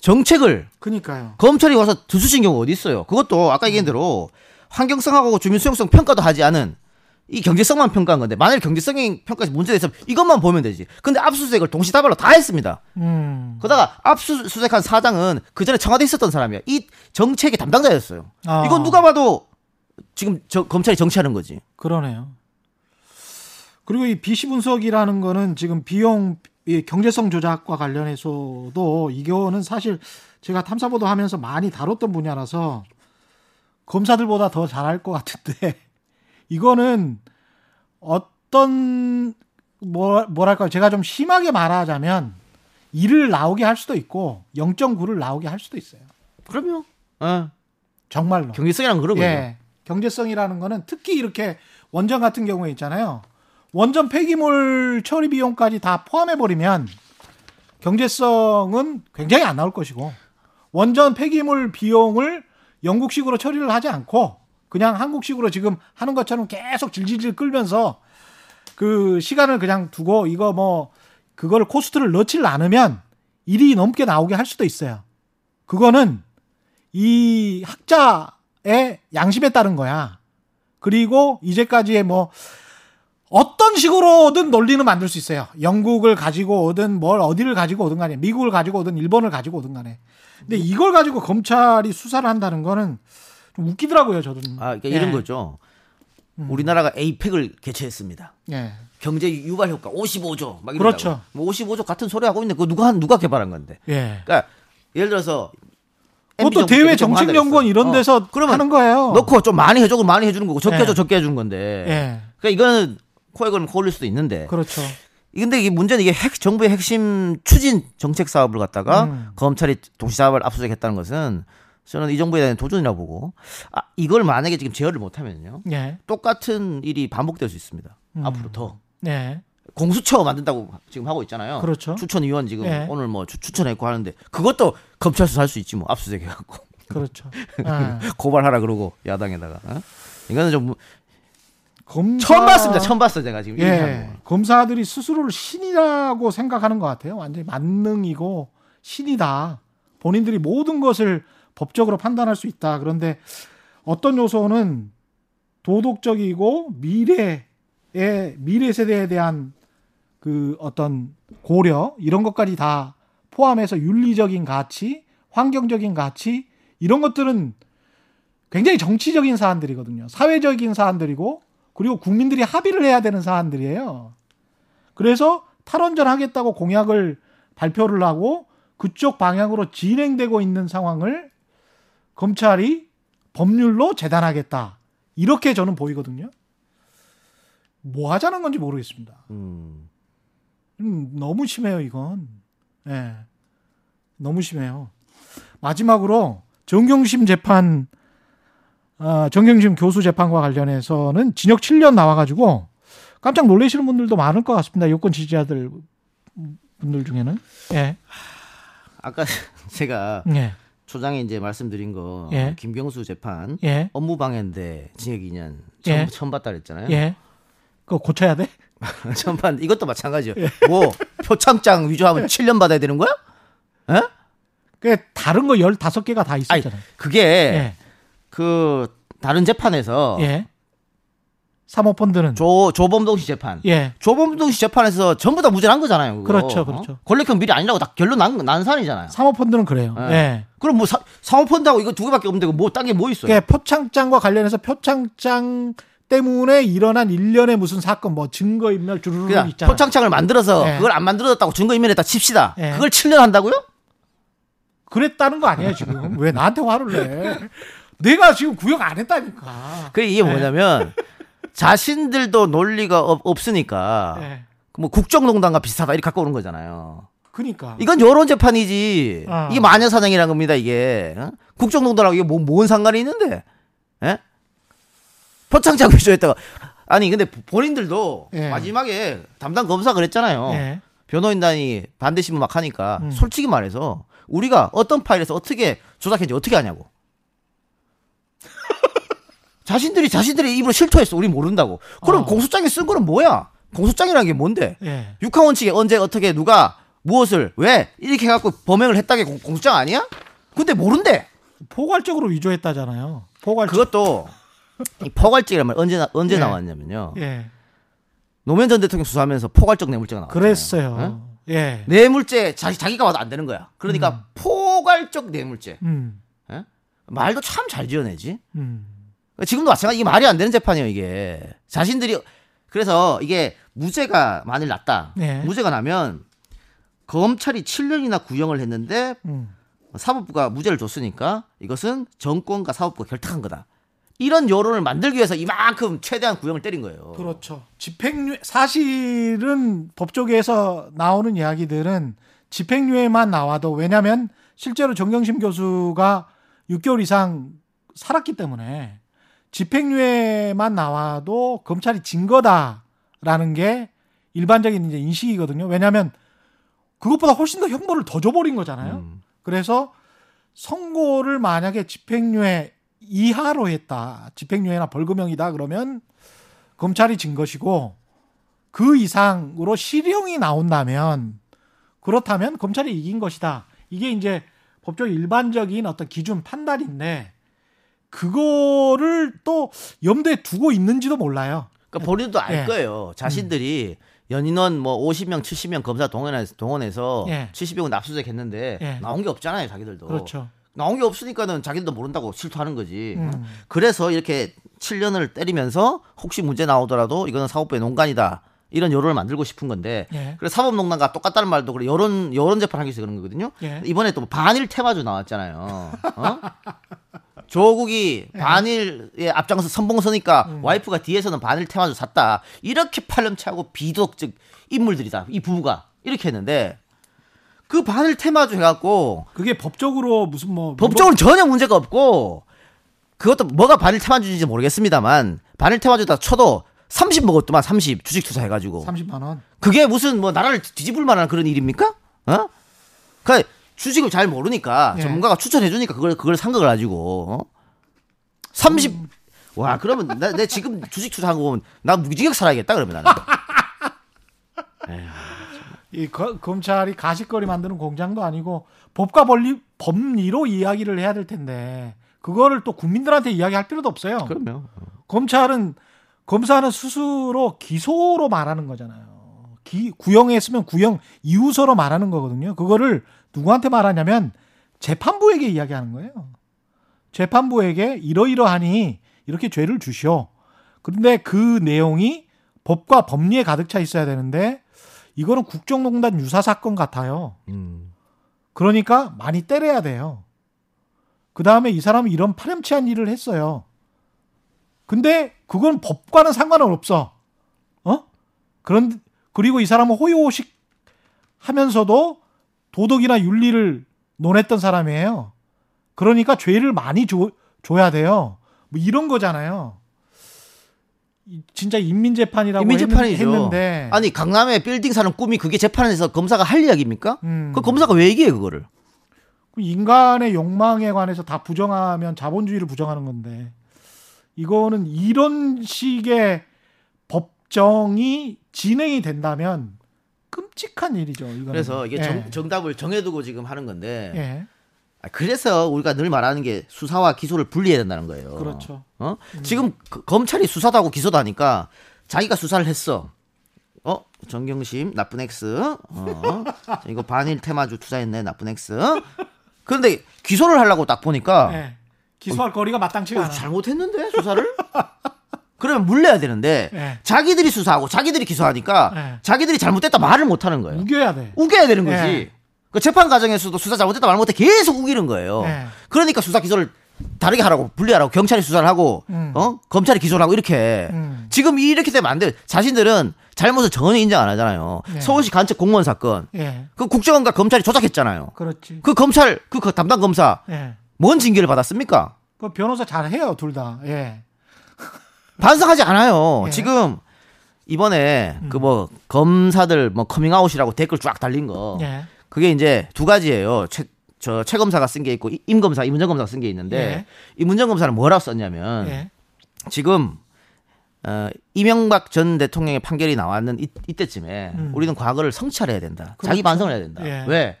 정책을 그니까요. 검찰이 와서 들쑤신 경우 어디 있어요? 그것도 아까 얘기한 대로 환경성하고 주민 수용성 평가도 하지 않은 이 경제성만 평가한 건데 만일 경제성이 평가에서 문제가 있으면 이것만 보면 되지. 근데 압수수색을 동시다발로 다 했습니다. 음. 그러다가 압수수색한 사장은 그 전에 청와대에 있었던 사람이야. 이 정책의 담당자였어요. 아. 이건 누가 봐도 지금 저- 검찰이 정치하는 거지. 그러네요. 그리고 이 비시 분석이라는 거는 지금 비용 이 경제성 조작과 관련해서도 이거는 사실 제가 탐사보도 하면서 많이 다뤘던 분야라서 검사들보다 더 잘할 것 같은데 이거는 어떤 뭐 뭐랄까 제가 좀 심하게 말하자면 1을 나오게 할 수도 있고 0.9를 나오게 할 수도 있어요. 그럼요. 어, 정말로. 경제성이란 그런 거죠. 예. 경제성이라는 거는 특히 이렇게 원전 같은 경우에 있잖아요. 원전 폐기물 처리 비용까지 다 포함해 버리면 경제성은 굉장히 안 나올 것이고 원전 폐기물 비용을 영국식으로 처리를 하지 않고 그냥 한국식으로 지금 하는 것처럼 계속 질질질 끌면서 그 시간을 그냥 두고 이거 뭐 그거를 코스트를 넣질 않으면 일이 넘게 나오게 할 수도 있어요. 그거는 이 학자의 양심에 따른 거야. 그리고 이제까지의 뭐 어떤 식으로든 논리는 만들 수 있어요. 영국을 가지고 오든 뭘 어디를 가지고 오든 간에 미국을 가지고 오든 일본을 가지고 오든 간에. 근데 이걸 가지고 검찰이 수사를 한다는 거는 좀 웃기더라고요, 저도. 아, 그러니까 예. 이런 거죠. 우리나라가 에이펙을 개최했습니다. 예. 경제 유발 효과 55조 막. 그렇죠. 뭐 55조 같은 소리 하고 있는데 그거 누가 한 누가 개발한 건데. 예. 그러니까 예를 들어서 그것도 대외 정책연구원 이런 어, 데서 그러면 하는 거예요. 넣고 좀 많이 해줘, 많이 해주는 거고 적게 예. 해줘, 적게 해주는 건데. 예. 그러니까 이거는 코에 걸면 코 올릴 수도 있는데. 그렇죠. 근데 이게 문제는 이게 핵 정부의 핵심 추진 정책 사업을 갖다가 음. 검찰이 동시다발 압수수색했다는 것은 저는 이 정부에 대한 도전이라고 보고 아, 이걸 만약에 지금 제어를 못하면요 예. 똑같은 일이 반복될 수 있습니다. 음. 앞으로 더 예. 공수처 만든다고 지금 하고 있잖아요. 그렇죠. 추천위원 지금 예. 오늘 뭐 추, 추천했고 하는데 그것도 검찰 수사할 수 있지 뭐 압수수색 해갖고 그렇죠. 예. 고발하라 그러고 야당에다가 어? 이거는 좀 검사... 처음 봤습니다. 처음 봤어 제가 지금 예. 거. 검사들이 스스로를 신이라고 생각하는 것 같아요. 완전히 만능이고 신이다. 본인들이 모든 것을 법적으로 판단할 수 있다. 그런데 어떤 요소는 도덕적이고 미래의 미래 세대에 대한 그 어떤 고려 이런 것까지 다 포함해서 윤리적인 가치, 환경적인 가치 이런 것들은 굉장히 정치적인 사안들이거든요. 사회적인 사안들이고 그리고 국민들이 합의를 해야 되는 사안들이에요. 그래서 탈원전 하겠다고 공약을 발표를 하고 그쪽 방향으로 진행되고 있는 상황을 검찰이 법률로 재단하겠다. 이렇게 저는 보이거든요. 뭐 하자는 건지 모르겠습니다. 음. 음, 너무 심해요, 이건. 예. 너무 심해요. 마지막으로 정경심 재판, 아, 정경심 교수 재판과 관련해서는 징역 7년 나와가지고 깜짝 놀라시는 분들도 많을 것 같습니다. 여권 지지자들 분들 중에는. 예. 아까 제가 예. 초장에 이제 말씀드린 거 예. 김경수 재판 예. 업무 방해인데 징역 2년 처음, 예. 처음 봤다 그랬잖아요. 예. 그거 고쳐야 돼? 처음 봤는데 이것도 마찬가지요. 예. 뭐 표창장 위조하면 7년 받아야 되는 거야? 예? 그 다른 거 15개가 다 아니 있었잖아요. 그게 예. 그 다른 재판에서 예. 사모펀드는 조 조범동 씨 재판. 예. 조범동 씨 재판에서 전부 다 무죄난 거잖아요. 그거. 그렇죠, 그렇죠. 어? 권력형 비리 아니라고 다 결론 난, 난 사안이잖아요. 사모펀드는 그래요. 예. 예. 그럼 뭐 사, 사모펀드하고 이거 두 개밖에 없는데 뭐딴 게뭐 있어요? 그게 표창장과 관련해서 표창장 때문에 일어난 일련의 무슨 사건 뭐 증거 인멸 주르륵 있잖아요. 표창장을 만들어서 예. 그걸 안 만들어졌다고 증거인멸했다 칩시다. 예. 그걸 7년 한다고요? 그랬다는 거 아니에요 지금? 왜 나한테 화를 내? 내가 지금 구역 안 했다니까. 그 이게 뭐냐면 자신들도 논리가 없, 없으니까 예. 뭐 국정농단과 비슷하다 이렇게 갖고 오는 거잖아요. 그러니까. 이건 여론 재판이지. 어. 이게 마녀 사냥이라는 겁니다. 이게 어? 국정농단하고 이게 뭐, 뭔 상관이 있는데? 예? 표창장 위조했다가 아니 근데 본인들도 예. 마지막에 담당 검사 그랬잖아요. 예. 변호인단이 반대 신문 막 하니까 음. 솔직히 말해서 우리가 어떤 파일에서 어떻게 조작했는지 어떻게 하냐고. 자신들이 자신들의 입으로 실토했어. 우리 모른다고. 그럼 어. 공소장에 쓴 거는 뭐야? 공소장이라는 게 뭔데? 예. 육하 원칙에 언제 어떻게 누가 무엇을 왜 이렇게 해갖고 범행을 했다게 공- 공소장 아니야? 근데 모른대. 포괄적으로 위조했다잖아요. 포괄적. 그것도 이 포괄적이란 말 언제 나, 언제 예. 나왔냐면요. 예. 노무현 전 대통령 수사하면서 포괄적 뇌물죄가 나왔어요. 그랬어요. 예. 뇌물죄 자기 자기가 와도 안 되는 거야. 그러니까 음. 포괄적 뇌물죄. 음. 예? 말도 참 잘 지어내지. 음. 지금도 마찬가지. 이게 말이 안 되는 재판이에요. 이게 자신들이 그래서 이게 무죄가 만일 났다. 네. 무죄가 나면 검찰이 7년이나 구형을 했는데 음. 사법부가 무죄를 줬으니까 이것은 정권과 사법부가 결탁한 거다. 이런 여론을 만들기 위해서 이만큼 최대한 구형을 때린 거예요. 그렇죠. 집행유예 사실은 법조계에서 나오는 이야기들은 집행유예만 나와도 왜냐하면 실제로 정경심 교수가 6개월 이상 살았기 때문에 집행유예만 나와도 검찰이 진 거다라는 게 일반적인 이제 인식이거든요. 왜냐하면 그것보다 훨씬 더 형벌을 더 줘버린 거잖아요. 음. 그래서 선고를 만약에 집행유예 이하로 했다. 집행유예나 벌금형이다. 그러면 검찰이 진 것이고 그 이상으로 실형이 나온다면 그렇다면 검찰이 이긴 것이다. 이게 이제 법적 일반적인 어떤 기준 판단인데 그거를 또 염두에 두고 있는지도 몰라요. 그러니까 본인도 알 예. 거예요. 자신들이 연인원 뭐 50명, 70명 검사 동원해서, 동원해서 예. 70명은 압수수색 했는데 예. 나온 게 없잖아요, 자기들도. 그렇죠. 나온 게 없으니까는 자기들도 모른다고 실토하는 거지. 음. 그래서 이렇게 7년을 때리면서 혹시 문제 나오더라도 이거는 사법부의 농간이다. 이런 여론을 만들고 싶은 건데. 예. 그래서 사법농단과 똑같다는 말도 그래 여론 여론 재판하기 위해서 그런 거거든요. 예. 이번에 또 반일 테마주 나왔잖아요. 어? 조국이 예. 반일에 앞장서 선봉 서니까 음. 와이프가 뒤에서는 반일 테마주 샀다. 이렇게 팔름차고 비도덕적 인물들이다. 이 부부가 이렇게 했는데 그 반일 테마주 해갖고 그게 법적으로 무슨 뭐 법적으로 전혀 문제가 없고 그것도 뭐가 반일 테마주인지 모르겠습니다만 반일 테마주다 쳐도 30 먹었더만 30 주식 투자해가지고 30만 원. 그게 무슨 뭐 나라를 뒤집을 만한 그런 일입니까? 어? 그 주식을 잘 모르니까 예. 전문가가 추천해 주니까 그걸 그걸 산 거 가지고 어? 30 음. 와, 그러면 나, 내 지금 주식 투자한 거 보면 나 무지개 살아야겠다 그러면 나는. 이 거- 검찰이 가식거리 만드는 공장도 아니고 법과 법리, 법리로 이야기를 해야 될 텐데 그거를 또 국민들한테 이야기할 필요도 없어요. 그럼요. 검찰은 검사는 스스로 기소로 말하는 거잖아요. 기, 구형했으면 구형 이유서로 말하는 거거든요. 그거를 누구한테 말하냐면 재판부에게 이야기하는 거예요. 재판부에게 이러이러하니 이렇게 죄를 주시오. 그런데 그 내용이 법과 법리에 가득 차 있어야 되는데 이거는 국정농단 유사 사건 같아요. 음. 그러니까 많이 때려야 돼요. 그 다음에 이 사람은 이런 파렴치한 일을 했어요. 근데 그건 법과는 상관은 없어. 어? 그런 그리고 이 사람은 호요식 하면서도 도덕이나 윤리를 논했던 사람이에요. 그러니까 죄를 많이 줘, 줘야 돼요. 뭐 이런 거잖아요. 이- 진짜 인민재판이라고 인민재판이죠. 했는데 아니 강남에 빌딩 사는 꿈이 그게 재판에서 검사가 할 이야기입니까? 음. 그 검사가 왜 얘기해 그거를? 그 인간의 욕망에 관해서 다 부정하면 자본주의를 부정하는 건데 이거는 이런 식의 법정이 진행이 된다면 끔찍한 일이죠. 이거는. 그래서 이게 예. 정, 정답을 정해두고 지금 하는 건데. 예. 아, 그래서 우리가 늘 말하는 게 수사와 기소를 분리해야 된다는 거예요. 그렇죠. 어? 지금 그- 검찰이 수사도 하고 기소도 하니까 자기가 수사를 했어. 어? 정경심 나쁜 X. 어? 이거 반일 테마주 투자했네 나쁜 X. 그런데 기소를 하려고 딱 보니까 예. 기소할 거리가 마땅치가 어, 않아. 잘못했는데 수사를? 그러면 물려야 되는데 예. 자기들이 수사하고 자기들이 기소하니까 예. 자기들이 잘못됐다 말을 못 하는 거예요. 우겨야 돼. 우겨야 되는 거지. 예. 그 재판 과정에서도 수사 잘못했다 말 못해 계속 우기는 거예요. 예. 그러니까 수사 기소를 다르게 하라고 분리하라고 경찰이 수사를 하고 음. 어 검찰이 기소를 하고 이렇게 음. 지금 이렇게 되면 안 돼. 자신들은 잘못을 전혀 인정 안 하잖아요. 예. 서울시 간첩 공무원 사건 예. 그 국정원과 검찰이 조작했잖아요. 그렇지. 그 검찰 그 담당 검사 예. 뭔 징계를 받았습니까? 그 변호사 잘 해요, 둘 다. 예. 반성하지 않아요. 예. 지금 이번에 그뭐 검사들 뭐 커밍아웃이라고 댓글 쫙 달린 거 예. 그게 이제 두 가지예요. 최, 저, 최 검사가 쓴 게 있고, 이- 임 검사, 임은정 검사가 쓴 게 있는데, 예. 임은정 검사는 뭐라고 썼냐면, 예. 지금, 어, 이명박 전 대통령의 판결이 나왔는 이, 이때쯤에, 음. 우리는 과거를 성찰해야 된다. 그렇죠. 자기 반성을 해야 된다. 예. 왜?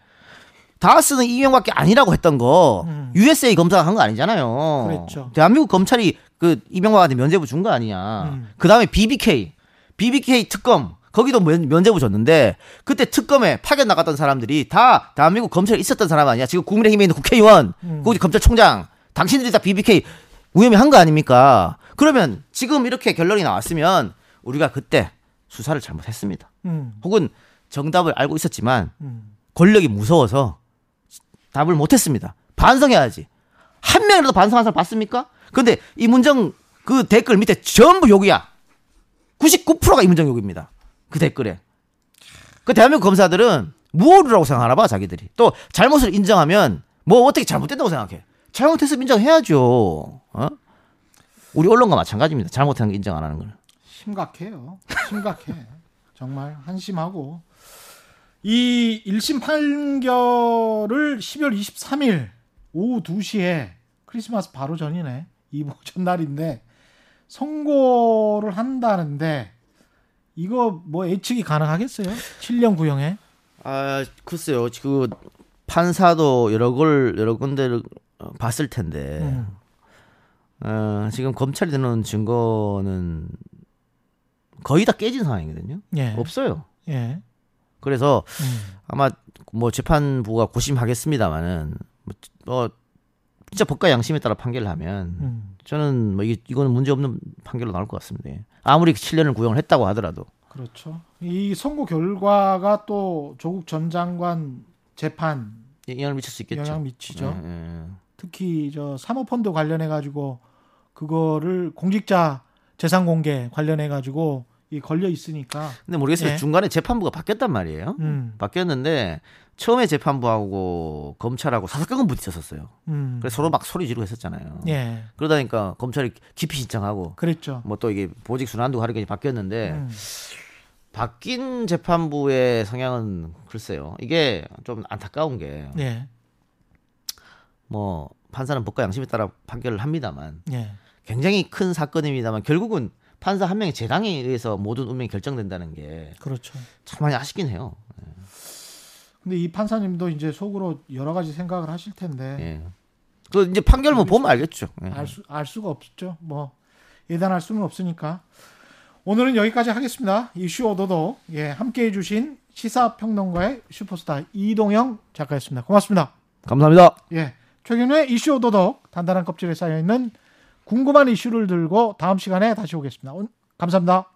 다스는 이명박이 아니라고 했던 거, 음. USA 검사가 한 거 아니잖아요. 그랬죠. 대한민국 검찰이 그 이명박한테 면죄부 준 거 아니냐. 음. 그 다음에 BBK, BBK 특검, 거기도 면, 면죄부 줬는데, 그때 특검에 파견 나갔던 사람들이 다 대한민국 검찰에 있었던 사람 아니야. 지금 국민의힘에 있는 국회의원, 음. 거기 검찰총장, 당신들이 다 BBK 무혐의 한거 아닙니까? 그러면 지금 이렇게 결론이 나왔으면 우리가 그때 수사를 잘못했습니다. 음. 혹은 정답을 알고 있었지만 음. 권력이 무서워서 답을 못했습니다. 반성해야지. 한 명이라도 반성한 사람 봤습니까? 근데 이문정 그 댓글 밑에 전부 욕이야. 99%가 이문정 욕입니다. 그 댓글에. 그 대한민국 검사들은 무오류라고 생각하나 봐, 자기들이. 또 잘못을 인정하면 뭐 어떻게 잘못됐다고 생각해. 잘못했으면 인정해야죠. 어? 우리 언론과 마찬가지입니다. 잘못한 거 인정 안 하는 걸. 심각해요. 심각해. 정말 한심하고 이 1심 판결을 12월 23일 오후 2시에 크리스마스 바로 전이네. 이번 전날인데 선고를 한다는데 이거 뭐 예측이 가능하겠어요? 7년 구형에? 아 글쎄요 그 판사도 여러 걸 여러 군데를 어, 봤을 텐데 음. 어, 지금 검찰이 드는 증거는 거의 다 깨진 상황이거든요 예. 없어요 예. 그래서 음. 아마 뭐 재판부가 고심하겠습니다마는 뭐, 어, 진짜 법과 양심에 따라 판결을 하면 음. 저는 뭐 이, 이거는 문제 없는 판결로 나올 것 같습니다 아무리 7년을 구형을 했다고 하더라도 그렇죠. 이 선고 결과가 또 조국 전 장관 재판 영향을 미칠 수 있겠죠 영향 미치죠. 예, 예. 특히 저 사모펀드 관련해 가지고 그거를 공직자 재산 공개 관련해 가지고 이 걸려 있으니까 근데 모르겠어요 예. 중간에 재판부가 바뀌었단 말이에요 음. 바뀌었는데 처음에 재판부하고 검찰하고 사사건건 부딪혔었어요. 음. 그래서 서로 막 소리 지르고 했었잖아요. 예. 그러다 보니까 검찰이 기피 신청하고 그랬죠. 뭐 또 이게 보직 순환도 하루까지 바뀌었는데 음. 바뀐 재판부의 성향은 글쎄요. 이게 좀 안타까운 게 예. 뭐 판사는 법과 양심에 따라 판결을 합니다만 예. 굉장히 큰 사건입니다만 결국은 판사 한 명의 재당에 의해서 모든 운명이 결정된다는 게참 그렇죠. 많이 아쉽긴 해요. 근데 이 판사님도 이제 속으로 여러 가지 생각을 하실 텐데 예. 그 이제 판결문 보면 알겠죠. 예. 알, 수, 알 수가 없죠. 뭐 예단할 수는 없으니까. 오늘은 여기까지 하겠습니다. 이슈 오도도 예, 함께 해주신 시사평론가의 슈퍼스타 이동영 작가였습니다. 고맙습니다. 감사합니다. 예, 최경련의 이슈 오도독 단단한 껍질에 쌓여있는 궁금한 이슈를 들고 다음 시간에 다시 오겠습니다. 오- 감사합니다.